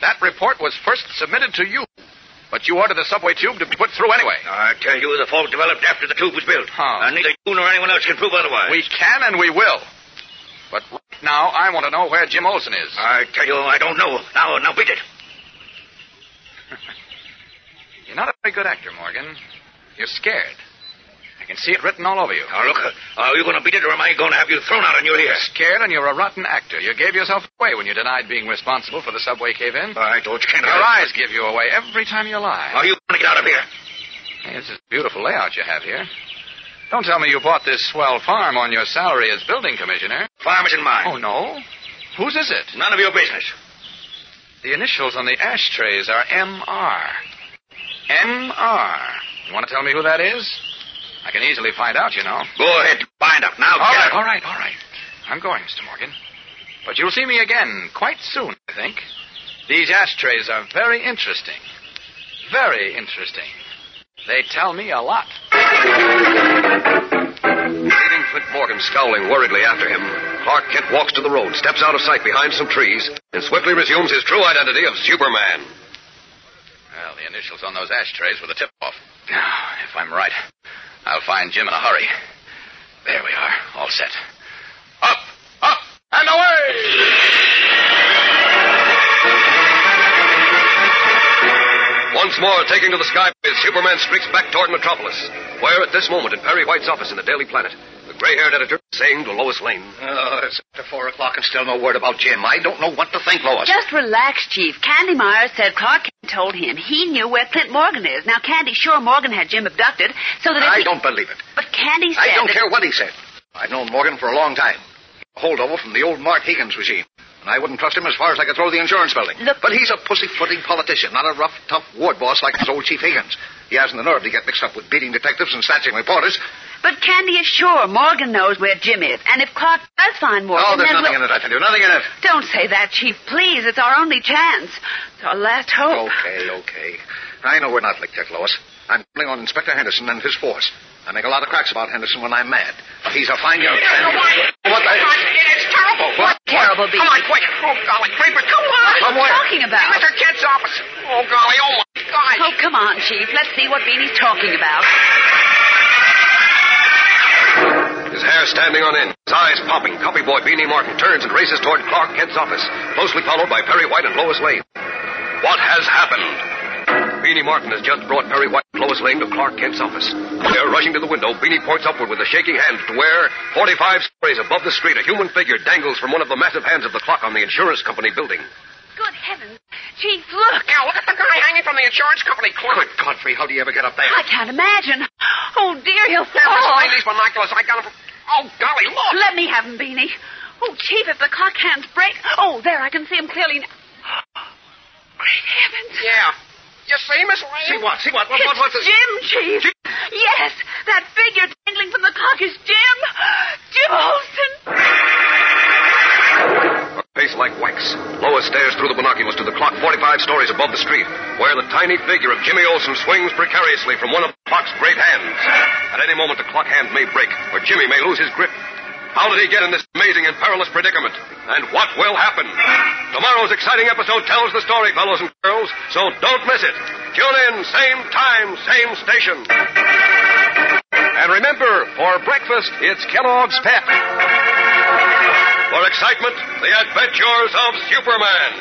That report was first submitted to you. But you ordered the subway tube to be put through anyway. I tell you, the fault developed after the tube was built. Huh. And neither you nor anyone else can prove otherwise. We can and we will. But right now, I want to know where Jim Olsen is. I tell you, I don't know. Now, now beat it. You're not a very good actor, Morgan. You're scared. I can see it written all over you. Now, look, are you going to beat it, or am I going to have you thrown out on your ear? You're scared and you're a rotten actor. You gave yourself away when you denied being responsible for the subway cave-in. I told you, Kendall. Your eyes give you away every time you lie. Are you going to get out of here? Hey, this is a beautiful layout you have here. Don't tell me you bought this swell farm on your salary as building commissioner. Farm isn't mine. Oh, no? Whose is it? None of your business. The initials on the ashtrays are M.R. M.R. You want to tell me who that is? I can easily find out, you know. Go ahead, find out. Now, all get right, out. all right, all right. I'm going, Mr. Morgan. But you'll see me again quite soon, I think. These ashtrays are very interesting. Very interesting. They tell me a lot. Leaving Clint Morgan scowling worriedly after him, Clark Kent walks to the road, steps out of sight behind some trees, and swiftly resumes his true identity of Superman. Well, the initials on those ashtrays were the tip-off. Now, if I'm right, I'll find Jim in a hurry. There we are, all set. Up, up, and away! Once more, taking to the sky, Superman streaks back toward Metropolis, where at this moment in Perry White's office in the Daily Planet, the gray-haired editor saying to Lois Lane. Oh, it's after four o'clock and still no word about Jim. I don't know what to think, Lois. Just relax, Chief. Candy Myers said Clark Kent told him he knew where Clint Morgan is. Now, Candy, sure Morgan had Jim abducted, so that if I he... don't believe it. But Candy said I don't that- care what he said. I've known Morgan for a long time. A holdover from the old Mark Higgins regime. I wouldn't trust him as far as I could throw the insurance building. Look- But he's a pussy-footing politician, not a rough, tough ward boss like his old Chief Higgins. He hasn't the nerve to get mixed up with beating detectives and snatching reporters. But Candy is sure Morgan knows where Jim is. And if Clark does find Morgan, oh, there's nothing we'll... in it, I tell you. Nothing in it. Don't say that, Chief, please. It's our only chance. It's our last hope. Okay, okay. I know we're not licked yet, Lois. I'm calling on Inspector Henderson and his force. I make a lot of cracks about Henderson when I'm mad. But he's a fine young man. What the... It's terrible. What? Terrible, Come on, quick. Oh, golly, creeper, come on. What are you talking about? Mr. Kent's office. Oh, golly, oh, my gosh. Oh, come on, Chief. Let's see what Beanie's talking about. His hair standing on end, his eyes popping, copy boy Beanie Martin turns and races toward Clark Kent's office, closely followed by Perry White and Lois Lane. What has happened? Beanie Martin has just brought Perry White and Lois Lane to Clark Kent's office. They're rushing to the window. Beanie points upward with a shaking hand to where, 45 stories above the street, a human figure dangles from one of the massive hands of the clock on the insurance company building. Good heavens. Chief, look. Now, look at the guy hanging from the insurance company clock. Good Godfrey, how do you ever get up there? I can't imagine. Oh, dear, he'll fall. Now, Miss fall. Lane, these binoculars, I got them. Oh, golly, look. Let me have him, Beanie. Oh, Chief, if the clock hands break. Oh, there, I can see him clearly now. Great heavens. Yeah. You see, Miss Lane? See what? See what? What? It's what? What's Jim, Chief. Yes, that figure dangling from the clock is Jim. Jim Olsen. Her face like wax. Lois stares through the binoculars to the clock 45 stories above the street, where the tiny figure of Jimmy Olsen swings precariously from one of the clock's great hands. At any moment, the clock hand may break, or Jimmy may lose his grip. How did he get in this amazing and perilous predicament? And what will happen? Tomorrow's exciting episode tells the story, fellows and girls, so don't miss it. Tune in, same time, same station. And remember, for breakfast, it's Kellogg's Pep. For excitement, the adventures of Superman.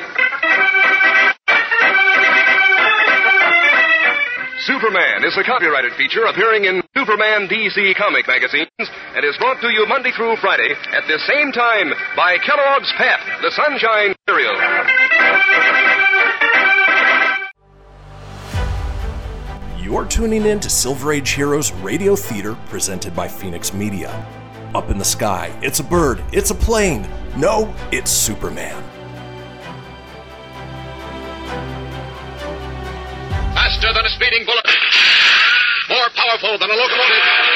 Superman is a copyrighted feature appearing in Superman DC comic magazines and is brought to you Monday through Friday at the same time by Kellogg's Pep, the Sunshine cereal. You're tuning in to Silver Age Heroes Radio Theater presented by Fenix Media. Up in the sky, it's a bird, it's a plane. No, it's Superman. Faster than a speeding bullet. More powerful than a locomotive.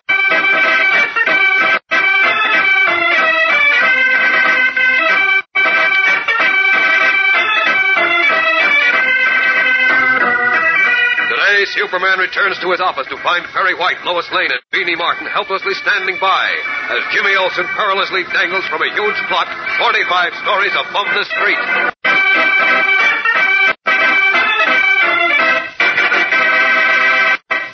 Today, Superman returns to his office to find Perry White, Lois Lane, and Beanie Martin helplessly standing by as Jimmy Olsen perilously dangles from a huge clock 45 stories above the street.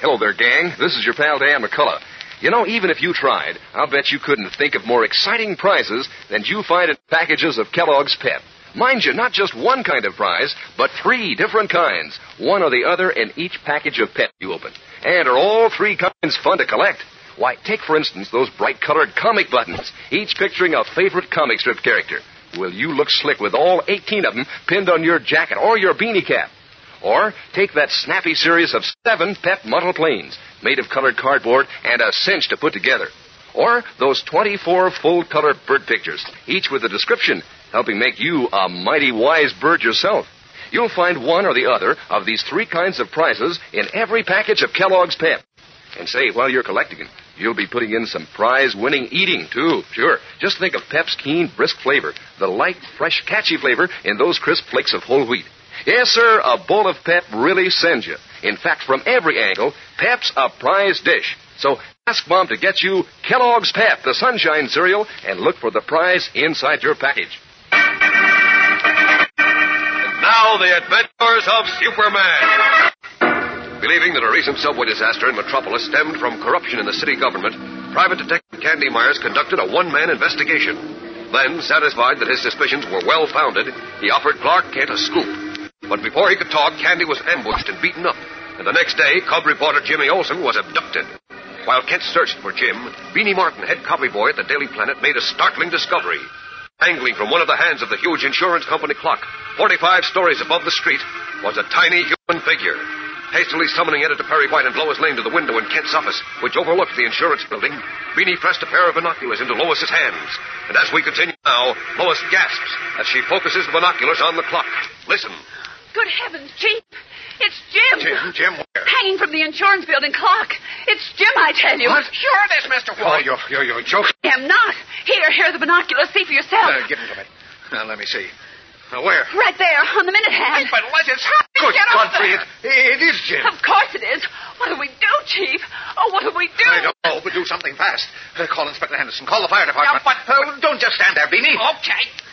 Hello there, gang. This is your pal Dan McCullough. You know, even if you tried, I'll bet you couldn't think of more exciting prizes than you find in packages of Kellogg's Pep. Mind you, not just one kind of prize, but three different kinds, one or the other in each package of Pep you open. And are all three kinds fun to collect? Why, take for instance those bright colored comic buttons, each picturing a favorite comic strip character. Will you look slick with all 18 of them pinned on your jacket or your beanie cap? Or take that snappy series of seven Pep model planes made of colored cardboard and a cinch to put together. Or those 24 full color bird pictures, each with a description, helping make you a mighty wise bird yourself. You'll find one or the other of these three kinds of prizes in every package of Kellogg's Pep. And say, while you're collecting them, you'll be putting in some prize winning eating, too. Sure. Just think of Pep's keen, brisk flavor, the light, fresh, catchy flavor in those crisp flakes of whole wheat. Yes, sir, a bowl of Pep really sends you. In fact, from every angle, Pep's a prize dish. So ask Mom to get you Kellogg's Pep, the sunshine cereal, and look for the prize inside your package. Now, the adventures of Superman. Believing that a recent subway disaster in Metropolis stemmed from corruption in the city government, Private Detective Candy Myers conducted a one man investigation. Then, satisfied that his suspicions were well founded, he offered Clark Kent a scoop. But before he could talk, Candy was ambushed and beaten up. And the next day, Cub reporter Jimmy Olsen was abducted. While Kent searched for Jim, Beanie Martin, head copy boy at the Daily Planet, made a startling discovery. Dangling from one of the hands of the huge insurance company clock, 45 stories above the street, was a tiny human figure. Hastily summoning Editor Perry White and Lois Lane to the window in Kent's office, which overlooked the insurance building, Beanie pressed a pair of binoculars into Lois's hands. And as we continue now, Lois gasps as she focuses the binoculars on the clock. Listen. Good heavens, Chief! It's Jim! Jim, Jim, where? Hanging from the insurance building clock. It's Jim, I tell you. What? Sure it is, Mr. Oh, you're, you're, you're joking. I am not. Here, here are the binoculars. See for yourself. Uh, give them to me. Now, let me see. Uh, where? Right there, on the minute hand. But let's Good Get Godfrey, it, it is Jim. Of course it is. What do we do, Chief? Oh, what do we do? I don't know, but do something fast. Uh, call Inspector Henderson. Call the fire department. but, uh, don't just stand there, Beanie. Okay.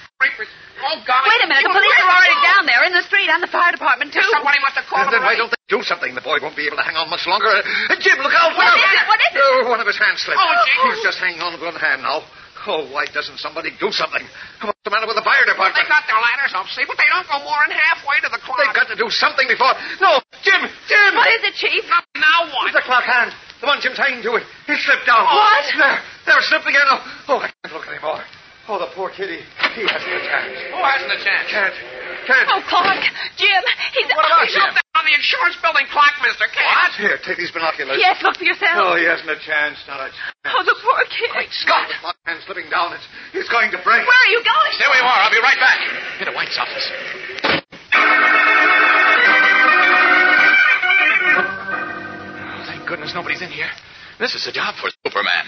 Oh, golly. Wait a minute. The police are already down there in the street and the fire department, too. Somebody must have called then why don't they do something? The boy won't be able to hang on much longer. Uh, Jim, look out! What look is out. it? What is it? Oh, one of his hands slipped. Oh, Jim. He's just hanging on with one hand now. Oh, why doesn't somebody do something? Come on, what's the matter with the fire department? They got their ladders up, see, but they don't go more than halfway to the clock. They've got to do something before. No, Jim, Jim. What is it, Chief? Now what? The clock hand. The one Jim's hanging to it. He slipped down. What? There, there, it slipped again. Oh, oh, I can't look anymore. Oh, the poor kitty. He hasn't a chance. Who hasn't a chance? Can't. Can't. Oh, Clark. Jim. He's What about He's Jim? up there on the insurance building clock, Mr. Kent. What? Here, take these binoculars. Yes, look for yourself. Oh, he hasn't a chance. Not a chance. Oh, the poor kid. Great Scott! The clock hand slipping down. It's, it's going to break. Where are you going? Stay where you are. I'll be right back. Into White's office. Oh, thank goodness nobody's in here. This is a job for Superman.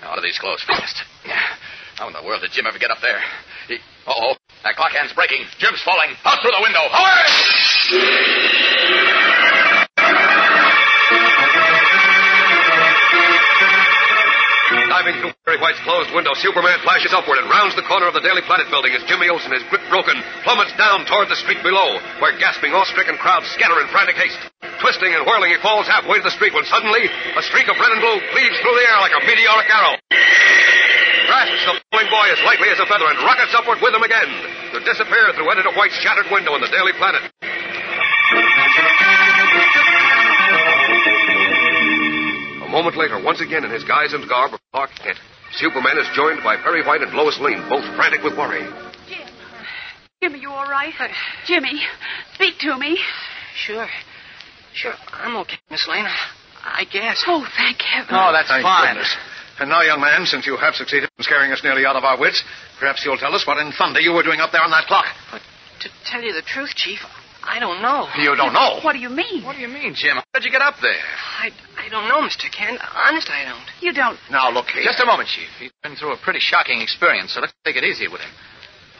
Now, out of these clothes fast. Yeah. How in the world did Jim ever get up there? He... Uh-oh. That clock hand's breaking. Jim's falling. Out through the window. Away! Diving through Perry White's closed window, Superman flashes upward and rounds the corner of the Daily Planet building as Jimmy Olsen, his grip broken, plummets down toward the street below, where gasping, awe-stricken crowds scatter in frantic haste. Twisting and whirling, he falls halfway to the street when suddenly a streak of red and blue cleaves through the air like a meteoric arrow. Grasps the falling boy as lightly as a feather and rockets upward with him again to disappear through Editor White's shattered window in the Daily Planet. A moment later, once again in his guise and garb of Clark Kent, Superman is joined by Perry White and Lois Lane, both frantic with worry. Jim. Jimmy, you all right? Uh, Jimmy, speak to me. Sure. Sure, I'm okay, Miss Lane. I guess. Oh, thank heaven. Oh, that's Thank fine. goodness. And now, young man, since you have succeeded in scaring us nearly out of our wits, perhaps you'll tell us what in thunder you were doing up there on that clock. But To tell you the truth, Chief, I don't know. You don't know? What do you mean? What do you mean, Jim? How did you get up there? I, I don't know, Mr. Kent. Honest, I don't. You don't. Now, look here. Just a moment, Chief. He's been through a pretty shocking experience, so let's take it easy with him.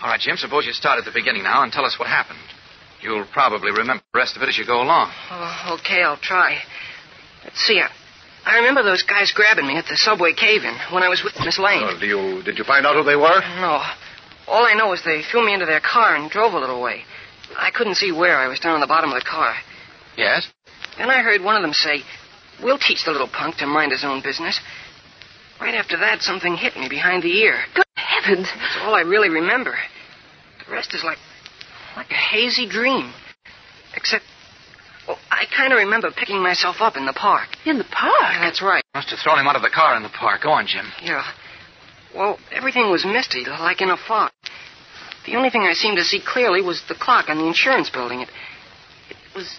All right, Jim, suppose you start at the beginning now and tell us what happened. You'll probably remember the rest of it as you go along. Oh, okay, I'll try. Let's see. I, I remember those guys grabbing me at the subway cave-in when I was with Miss Lane. Well, do you, did you find out who they were? No. All I know is they threw me into their car and drove a little way. I couldn't see where. I was down on the bottom of the car. Yes? Then I heard one of them say, We'll teach the little punk to mind his own business. Right after that, something hit me behind the ear. Good heavens. That's all I really remember. The rest is like like a hazy dream. Except, well, I kind of remember picking myself up in the park. In the park? That's right. Must have thrown him out of the car in the park. Go on, Jim. Yeah. Well, everything was misty, like in a fog. The only thing I seemed to see clearly was the clock on the insurance building. It, it was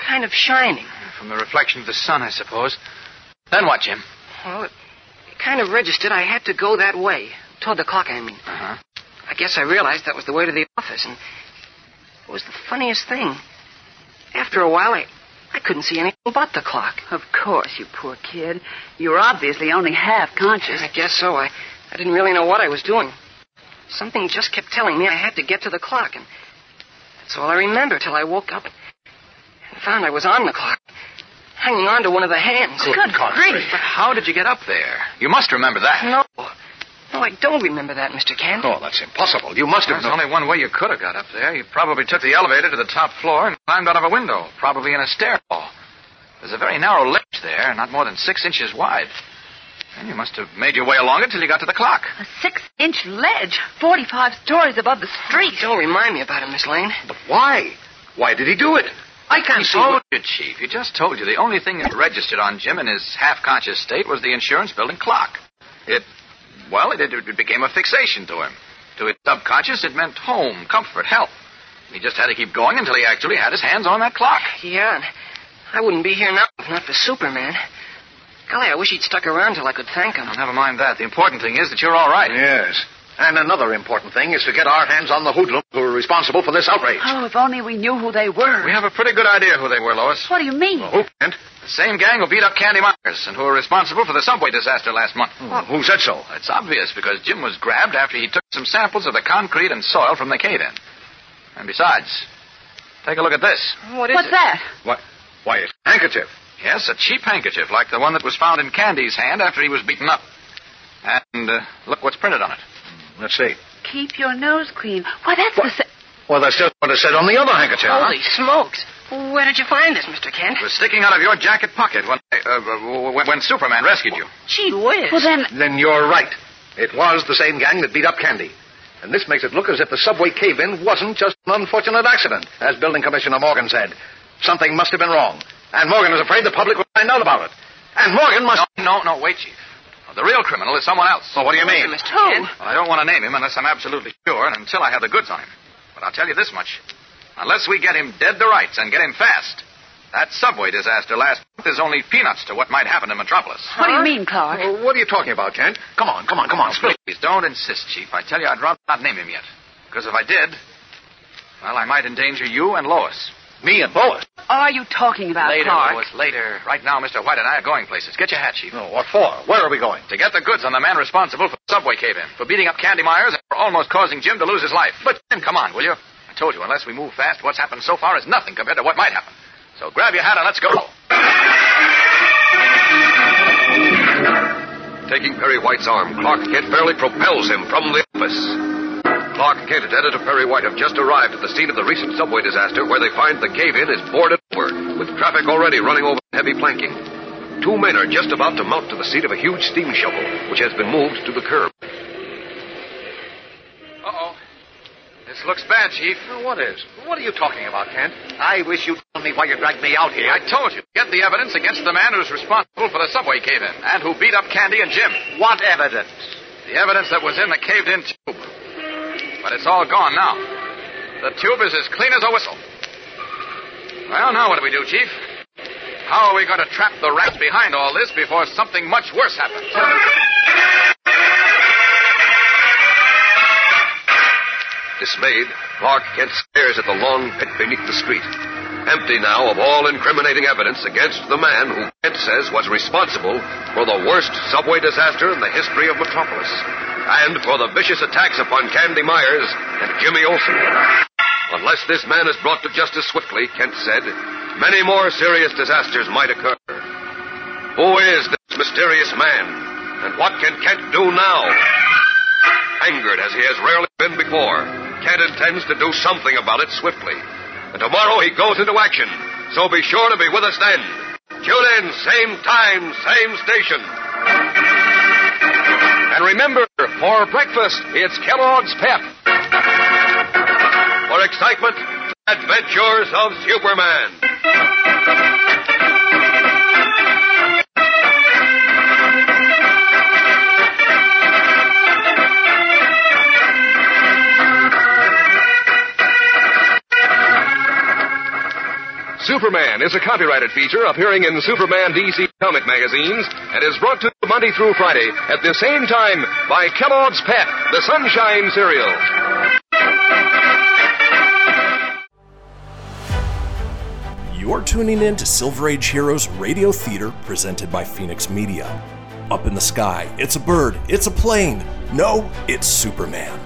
kind of shining. From the reflection of the sun, I suppose. Then what, Jim? Well, it, it kind of registered I had to go that way. Toward the clock, I mean. Uh-huh. I guess I realized that was the way to the office, and it was the funniest thing. After a while, I, I couldn't see anything but the clock. Of course, you poor kid. You were obviously only half conscious. I guess so. I, I didn't really know what I was doing. Something just kept telling me I had to get to the clock, and that's all I remember till I woke up and found I was on the clock, hanging on to one of the hands. Good grief. But how did you get up there? You must remember that. No. No, I don't remember that, Mr. Kent. Oh, that's impossible. You must have There's known. only one way you could have got up there. You probably took the elevator to the top floor and climbed out of a window, probably in a stairwell. There's a very narrow ledge there, not more than six inches wide. And you must have made your way along it till you got to the clock. A six-inch ledge, 45 stories above the street. Oh, don't remind me about it, Miss Lane. But why? Why did he do it? I can't He see. told you, Chief. He just told you. The only thing that registered on Jim in his half-conscious state was the insurance building clock. It, well, it, it became a fixation to him. To his subconscious, it meant home, comfort, help. He just had to keep going until he actually had his hands on that clock. Yeah, and I wouldn't be here now if not for Superman. Golly, I wish he'd stuck around till I could thank him. Never mind that. The important thing is that you're all right. Yes. And another important thing is to get our hands on the hoodlums who are responsible for this outrage. Oh, if only we knew who they were. We have a pretty good idea who they were, Lois. What do you mean? Who can't? The same gang who beat up Candy Myers and who are responsible for the subway disaster last month. Who said so? It's obvious because Jim was grabbed after he took some samples of the concrete and soil from the cave-in. And besides, take a look at this. What is What's it? that? What? Why, it's a handkerchief. Yes, a cheap handkerchief like the one that was found in Candy's hand after he was beaten up. And uh, look what's printed on it. Let's see. Keep your nose clean. Why, that's the sa- Well, that's just what it said on the other handkerchief. Holy smokes. Where did you find this, Mr. Kent? It was sticking out of your jacket pocket when, uh, when, when Superman rescued you. Gee whiz. Well, then, Then you're right. It was the same gang that beat up Candy. And this makes it look as if the subway cave-in wasn't just an unfortunate accident, as Building Commissioner Morgan said. Something must have been wrong. And Morgan is afraid the public will find out about it. And Morgan must... No, no, no, wait, Chief. The real criminal is someone else. Well, what do you mean? Mr. who? Kent? Well, I don't want to name him unless I'm absolutely sure and until I have the goods on him. But I'll tell you this much. Unless we get him dead to rights and get him fast, that subway disaster last month is only peanuts to what might happen in Metropolis. what do you mean, Clark? Well, what are you talking about, Kent? Come on, come on, come on. Spill. Please don't insist, Chief. I tell you, I'd rather not name him yet. Because if I did, well, I might endanger you and Lois. Me and Lois. Are you talking about later, Clark? Lois, later. Right now, Mr. White and I are going places. Get your hat, Chief. No, what for? Where are we going? To get the goods on the man responsible for the subway cave-in, for beating up Candy Myers, and for almost causing Jim to lose his life. But then, come on, will you? Told you, unless we move fast, what's happened so far is nothing compared to what might happen. So grab your hat and let's go. Taking Perry White's arm, Clark Kent fairly propels him from the office. Clark Kent and Editor Perry White have just arrived at the scene of the recent subway disaster where they find the cave-in is boarded over, with traffic already running over heavy planking. Two men are just about to mount to the seat of a huge steam shovel, which has been moved to the curb. This looks bad, Chief. what is? What are you talking about, Kent? I wish you'd tell me why you dragged me out here. I told you. Get the evidence against the man who's responsible for the subway cave-in and who beat up Candy and Jim. What evidence? The evidence that was in the caved-in tube. But it's all gone now. The tube is as clean as a whistle. Well, now what do we do, Chief? How are we going to trap the rats behind all this before something much worse happens? Dismayed, Clark Kent stares at the long pit beneath the street. Empty now of all incriminating evidence against the man who Kent says was responsible for the worst subway disaster in the history of Metropolis. And for the vicious attacks upon Candy Myers and Jimmy Olsen. Unless this man is brought to justice swiftly, Kent said, many more serious disasters might occur. Who is this mysterious man? And what can Kent do now? Angered as he has rarely been before, Kent intends to do something about it swiftly. And tomorrow he goes into action. So be sure to be with us then. Tune in, same time, same station. And remember, for breakfast, it's Kellogg's Pep. For excitement, adventures of Superman. Superman is a copyrighted feature appearing in Superman DC comic magazines and is brought to you Monday through Friday at the same time by Kellogg's Pep, the Sunshine Cereal. You're tuning in to Silver Age Heroes Radio Theater presented by Fenix Media. Up in the sky, it's a bird, it's a plane. No, it's Superman.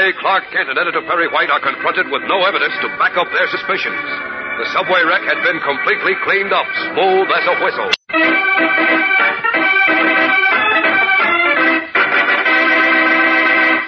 Today, Clark Kent and Editor Perry White are confronted with no evidence to back up their suspicions. The subway wreck had been completely cleaned up, smooth as a whistle.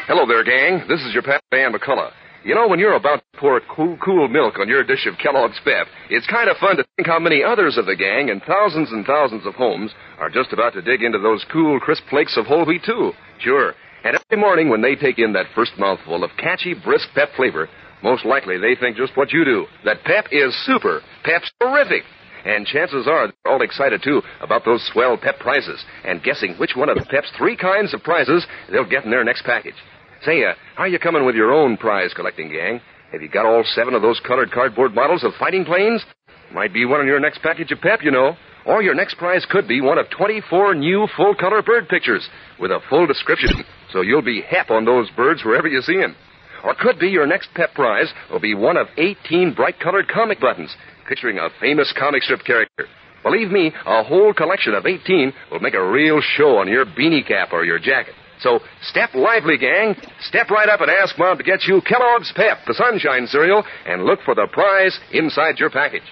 Hello there, gang. This is your pal, Dan McCullough. You know, when you're about to pour cool, cool milk on your dish of Kellogg's Pep, it's kind of fun to think how many others of the gang and thousands and thousands of homes are just about to dig into those cool, crisp flakes of whole wheat, too. Sure. And every morning when they take in that first mouthful of catchy, brisk pep flavor, most likely they think just what you do that Pep is super. Pep's terrific. And chances are they're all excited, too, about those swell Pep prizes and guessing which one of the Pep's three kinds of prizes they'll get in their next package. Say, uh, how are you coming with your own prize collecting, gang? Have you got all seven of those colored cardboard models of fighting planes? Might be one in your next package of Pep, you know. Or your next prize could be one of 24 new full color bird pictures with a full description, so you'll be hep on those birds wherever you see 'em. Or could be your next Pep prize will be one of 18 bright colored comic buttons picturing a famous comic strip character. Believe me, a whole collection of 18 will make a real show on your beanie cap or your jacket. So step lively, gang. Step right up and ask Mom to get you Kellogg's Pep, the sunshine cereal, and look for the prize inside your package.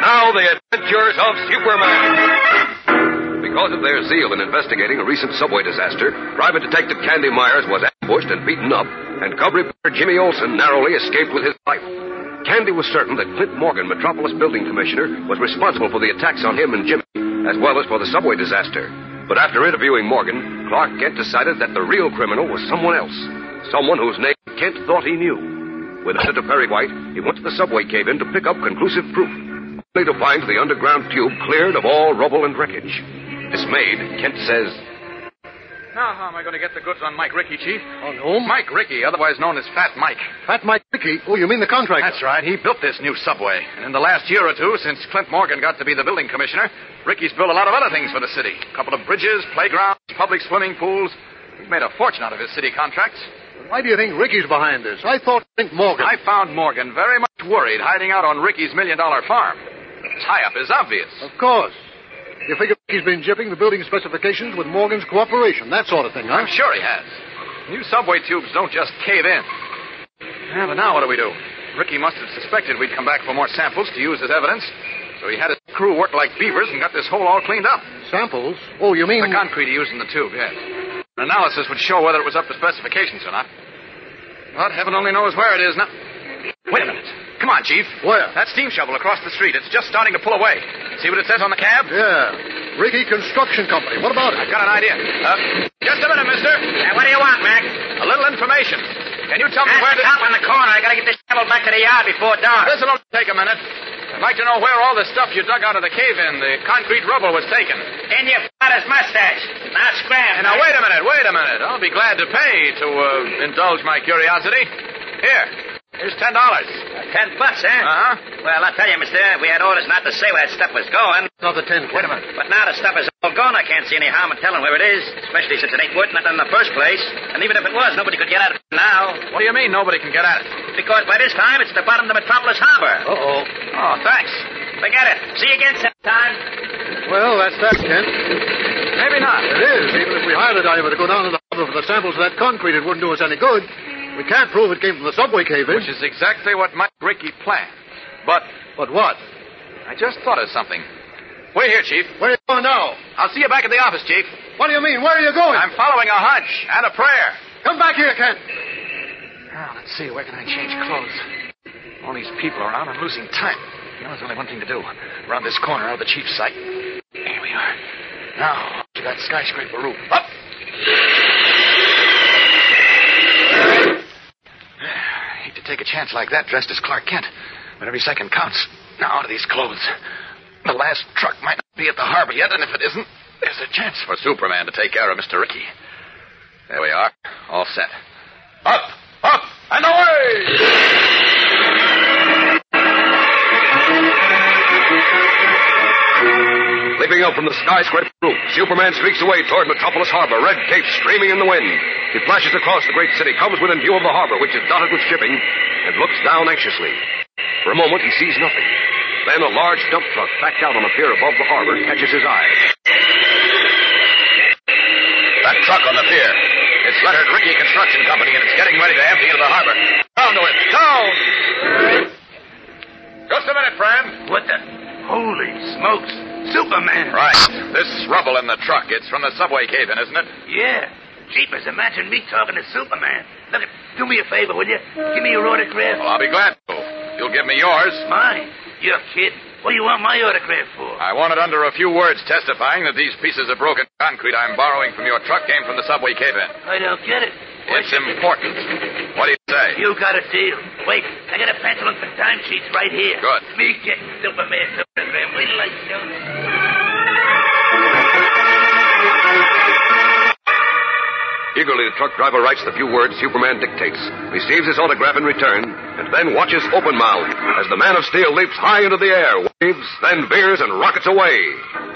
Now, the adventures of Superman. Because of their zeal in investigating a recent subway disaster, Private Detective Candy Myers was ambushed and beaten up, and cub reporter Jimmy Olsen narrowly escaped with his life. Candy was certain that Clint Morgan, Metropolis Building Commissioner, was responsible for the attacks on him and Jimmy, as well as for the subway disaster. But after interviewing Morgan, Clark Kent decided that the real criminal was someone else. Someone whose name Kent thought he knew. With Editor Perry White, he went to the subway cave in to pick up conclusive proof, only to find the underground tube cleared of all rubble and wreckage. Dismayed, Kent says, Now, how am I going to get the goods on Mike Ricky, Chief? Oh, on whom? Mike Ricky, otherwise known as Fat Mike. Fat Mike Ricky? Oh, you mean the contractor? That's right. He built this new subway. And in the last year or two, since Clint Morgan got to be the building commissioner, Ricky's built a lot of other things for the city. A couple of bridges, playgrounds, public swimming pools. He's made a fortune out of his city contracts. Why do you think Ricky's behind this? I thought Clint Morgan. I found Morgan very much worried hiding out on Ricky's million dollar farm. The tie up is obvious. Of course. You figure he's been jipping the building specifications with Morgan's cooperation, that sort of thing, huh? I'm sure he has. New subway tubes don't just cave in. Yeah, but now what do we do? Ricky must have suspected we'd come back for more samples to use as evidence. So he had his crew work like beavers and got this hole all cleaned up. Samples? Oh, you mean. The concrete he used in the tube, yes. An analysis would show whether it was up to specifications or not. But heaven only knows where it is now. Wait a minute. Come on, Chief. Where? That steam shovel across the street. It's just starting to pull away. See what it says on the cab? Yeah. Ricky Construction Company. What about it? I've got an idea. Uh, just a minute, mister. Uh, what do you want, Mac? A little information. Can you tell me That's where the the... top on the corner. I gotta get this shovel back to the yard before dark. This'll only take a minute. I'd like to know where all the stuff you dug out of the cave-in, the concrete rubble, was taken. In your father's mustache. Now scram. Now, wait a minute, wait a minute. I'll be glad to pay to uh, indulge my curiosity. Here, here's ten dollars. Ten bucks, eh? Uh-huh. Well, I'll tell you, mister, we had orders not to say where that stuff was going. Another ten. Wait a minute. But now the stuff is all gone. I can't see any harm in telling where it is, especially since it ain't worth nothing in the first place. And even if it was, nobody could get at it now. What do you mean nobody can get at it? Because by this time, it's at the bottom of the Metropolis Harbor. Uh-oh. Oh, thanks. Forget it. See you again sometime. Well, that's that, Kent. Maybe not. It is. Even if we hired a diver to go down to the harbor for the samples of that concrete, it wouldn't do us any good. We can't prove it came from the subway cave-in. Eh? Which is exactly what Mike Ricky planned. But... But what? I just thought of something. Wait here, Chief. Where are you going now? I'll see you back at the office, Chief. What do you mean? Where are you going? I'm following a hunch and a prayer. Come back here, Kent. Now, let's see. Where can I change clothes? All these people around. I'm losing time. You know, there's only one thing to do. Around this corner out of the chief's sight. Here we are. Now, to that skyscraper roof. Up! Take a chance like that dressed as Clark Kent, but every second counts. Now, out of these clothes. The last truck might not be at the harbor yet, and if it isn't, there's a chance for Superman to take care of Mr. Ricky. There we are. All set. Up! Up! And away! Leaping up from the skyscraper roof, Superman streaks away toward Metropolis Harbor, red cape streaming in the wind. He flashes across the great city, comes within view of the harbor, which is dotted with shipping, and looks down anxiously. For a moment, he sees nothing. Then a large dump truck backed out on a pier above the harbor catches his eye. That truck on the pier. It's lettered Ricky Construction Company, and it's getting ready to empty into the harbor. Down to it. Down! Just a minute, friend. What the? Holy smokes. Superman. Right. This rubble in the truck, it's from the subway cave-in, isn't it? Yeah. Jeepers, imagine me talking to Superman. Look, do me a favor, will you? Give me your autograph. Well, I'll be glad to. You'll give me yours. Mine? You're kidding. What do you want my autograph for? I want it under a few words testifying that these pieces of broken concrete I'm borrowing from your truck came from the subway cave-in. I don't get it. It's important. What do you say? You got a deal. Wait, I got a pencil and some timesheets right here. Good. Me get Superman's autograph. Wait till I show you. Eagerly, the truck driver writes the few words Superman dictates, receives his autograph in return, and then watches open mouthed as the Man of Steel leaps high into the air, waves, then veers and rockets away.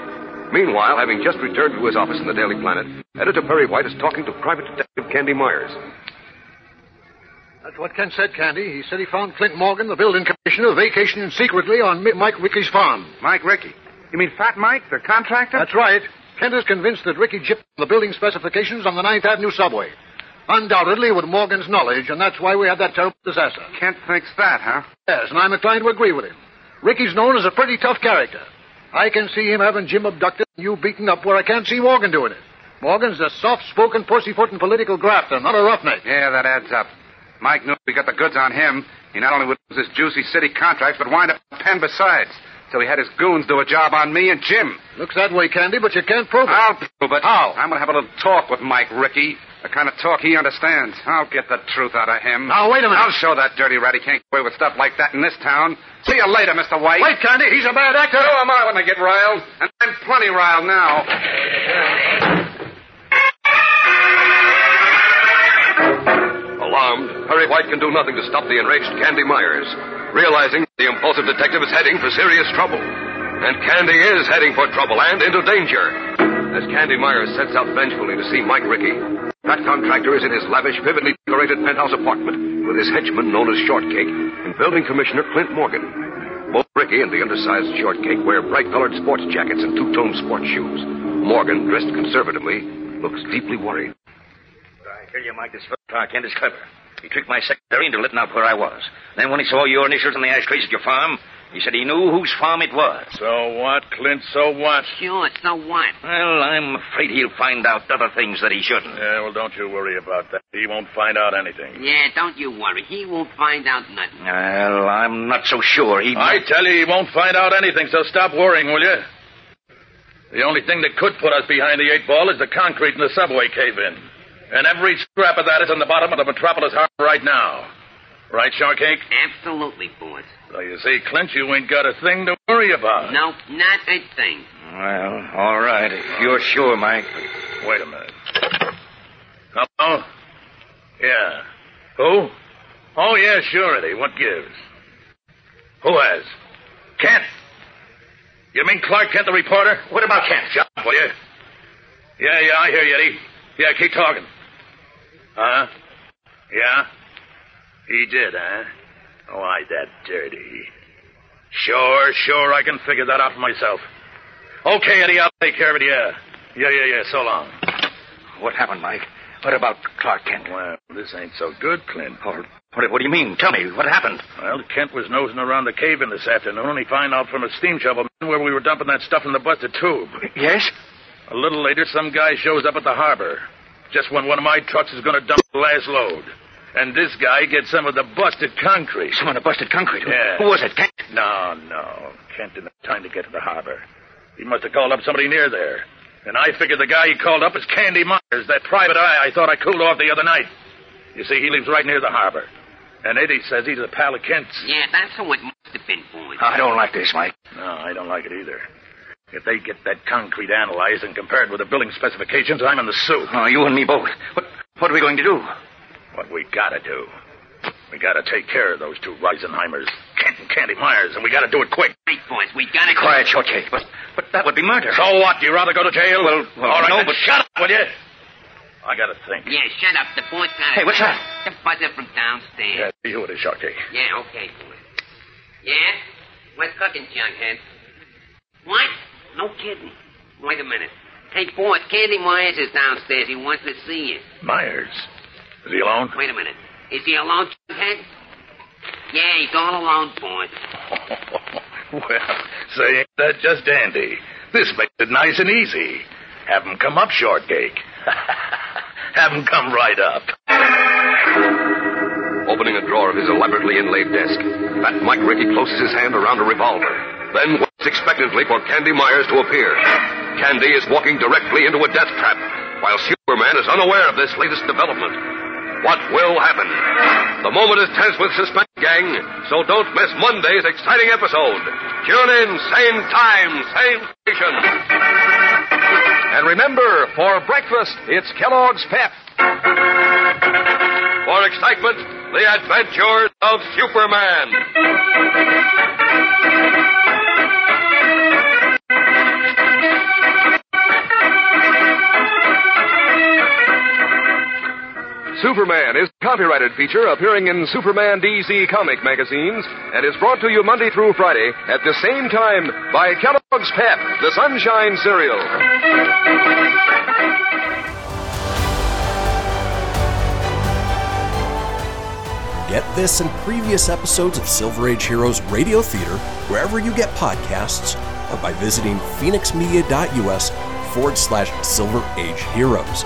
Meanwhile, having just returned to his office in the Daily Planet, Editor Perry White is talking to Private Detective Candy Myers. That's what Kent said, Candy. He said he found Clint Morgan, the building commissioner, vacationing secretly on Mi- Mike Ricky's farm. Mike Ricky. You mean Fat Mike, the contractor? That's right. Kent is convinced that Ricky jipped the building specifications on the Ninth Avenue subway. Undoubtedly with Morgan's knowledge, and that's why we had that terrible disaster. Kent thinks that, huh? Yes, and I'm inclined to agree with him. Ricky's known as a pretty tough character. I can see him having Jim abducted and you beaten up where I can't see Morgan doing it. Morgan's a soft-spoken, pussyfoot and political grafter, not a roughneck. Yeah, that adds up. Mike knew we got the goods on him, he not only would lose his juicy city contracts, but wind up in a pen besides. So he had his goons do a job on me and Jim. Looks that way, Candy, but you can't prove it. I'll prove it. How? I'm going to have a little talk with Mike Ricky. The kind of talk he understands. I'll get the truth out of him. Now, wait a minute. I'll show that dirty rat he can't get away with stuff like that in this town. See you later, Mr. White. Wait, Candy, he's a bad actor. Who am I when I get riled. And I'm plenty riled now. Alarmed, Perry White can do nothing to stop the enraged Candy Myers, realizing the impulsive detective is heading for serious trouble. And Candy is heading for trouble and into danger. As Candy Myers sets out vengefully to see Mike Ricky, that contractor is in his lavish, vividly decorated penthouse apartment with his henchman known as Shortcake and building commissioner Clint Morgan. Both Ricky and the undersized shortcake wear bright colored sports jackets and two tone sports shoes. Morgan, dressed conservatively, looks deeply worried. I tell you, Mike, this Clark ah, Kent is clever. He tricked my secretary into letting out where I was. Then when he saw your initials on the ashtrays at your farm, he said he knew whose farm it was. So what, Clint? So what? Sure, so what? Well, I'm afraid he'll find out other things that he shouldn't. Yeah, well, don't you worry about that. He won't find out anything. Yeah, don't you worry. He won't find out nothing. Well, I'm not so sure. He. I tell you, he won't find out anything, so stop worrying, will you? The only thing that could put us behind the eight ball is the concrete in the subway cave in. And every scrap of that is in the bottom of the Metropolis Harbor right now. Right, Shortcake? Absolutely, boss. So you see, Clint, you ain't got a thing to worry about. No, not a thing. Well, all right. If you're sure, Mike. Wait a minute. Hello? Yeah. Who? Oh, yeah, surety. What gives? Who has? Kent. You mean Clark Kent, the reporter? What about Kent? Shut up, will you? Yeah, yeah, I hear you, Eddie. Yeah, keep talking. Huh? Yeah? He did, huh? Oh, Why, that dirty. Sure, sure, I can figure that out for myself. Okay, Eddie, I'll take care of it, yeah. Yeah, yeah, yeah, so long. What happened, Mike? What about Clark Kent? Well, this ain't so good, Clint. What, what do you mean? Tell me, what happened? Well, Kent was nosing around the cave in this afternoon, and he found out from a steam shovel man where we were dumping that stuff in the busted tube. Yes? A little later, some guy shows up at the harbor, just when one of my trucks is going to dump the last load. And this guy gets some of the busted concrete. Some of the busted concrete? Yeah. Who was it, Kent? No, no. Kent didn't have time to get to the harbor. He must have called up somebody near there. And I figured the guy he called up is Candy Myers, that private eye I thought I cooled off the other night. You see, he lives right near the harbor. And Eddie says he's a pal of Kent's. Yeah, that's how it must have been, boys. I don't like this, Mike. No, I don't like it either. If they get that concrete analyzed and compared with the building specifications, I'm in the soup. Oh, you and me both. What, what are we going to do? What we gotta do. We gotta take care of those two Reisenheimers, Kent and Candy Myers, and we gotta do it quick. Right, boys, we gotta... Quiet, Shortcake. But, but that would be murder. So what? You rather go to jail? Well, well All right, no, then but... shut up, will you? I gotta think. Yeah, shut up. The boys got Hey, what's that? The buzzer from downstairs. Yeah, see who it is, Shorty. Yeah, okay, boys. Yeah? What's cooking, Junkhead? What? No kidding. Wait a minute. Hey, boys, Candy Myers is downstairs. He wants to see you. Myers. Is he alone? Wait a minute. Is he alone, Junkhead? Yeah, he's all alone, boy. well, say, ain't that just dandy? This makes it nice and easy. Have him come up, Shortcake. Have him come right up. Opening a drawer of his elaborately inlaid desk, Fat Mike Ricky closes his hand around a revolver, then waits expectantly for Candy Myers to appear. Candy is walking directly into a death trap, while Superman is unaware of this latest development. What will happen? The moment is tense with suspense, gang, so don't miss Monday's exciting episode. Tune in, same time, same station. And remember, for breakfast, it's Kellogg's Pep. For excitement, the adventures of Superman. Superman is a copyrighted feature appearing in Superman DC comic magazines and is brought to you Monday through Friday at the same time by Kellogg's Pep, the Sunshine Cereal. Get this and previous episodes of Silver Age Heroes Radio Theater wherever you get podcasts or by visiting fenixmedia.us forward slash Silver Age Heroes.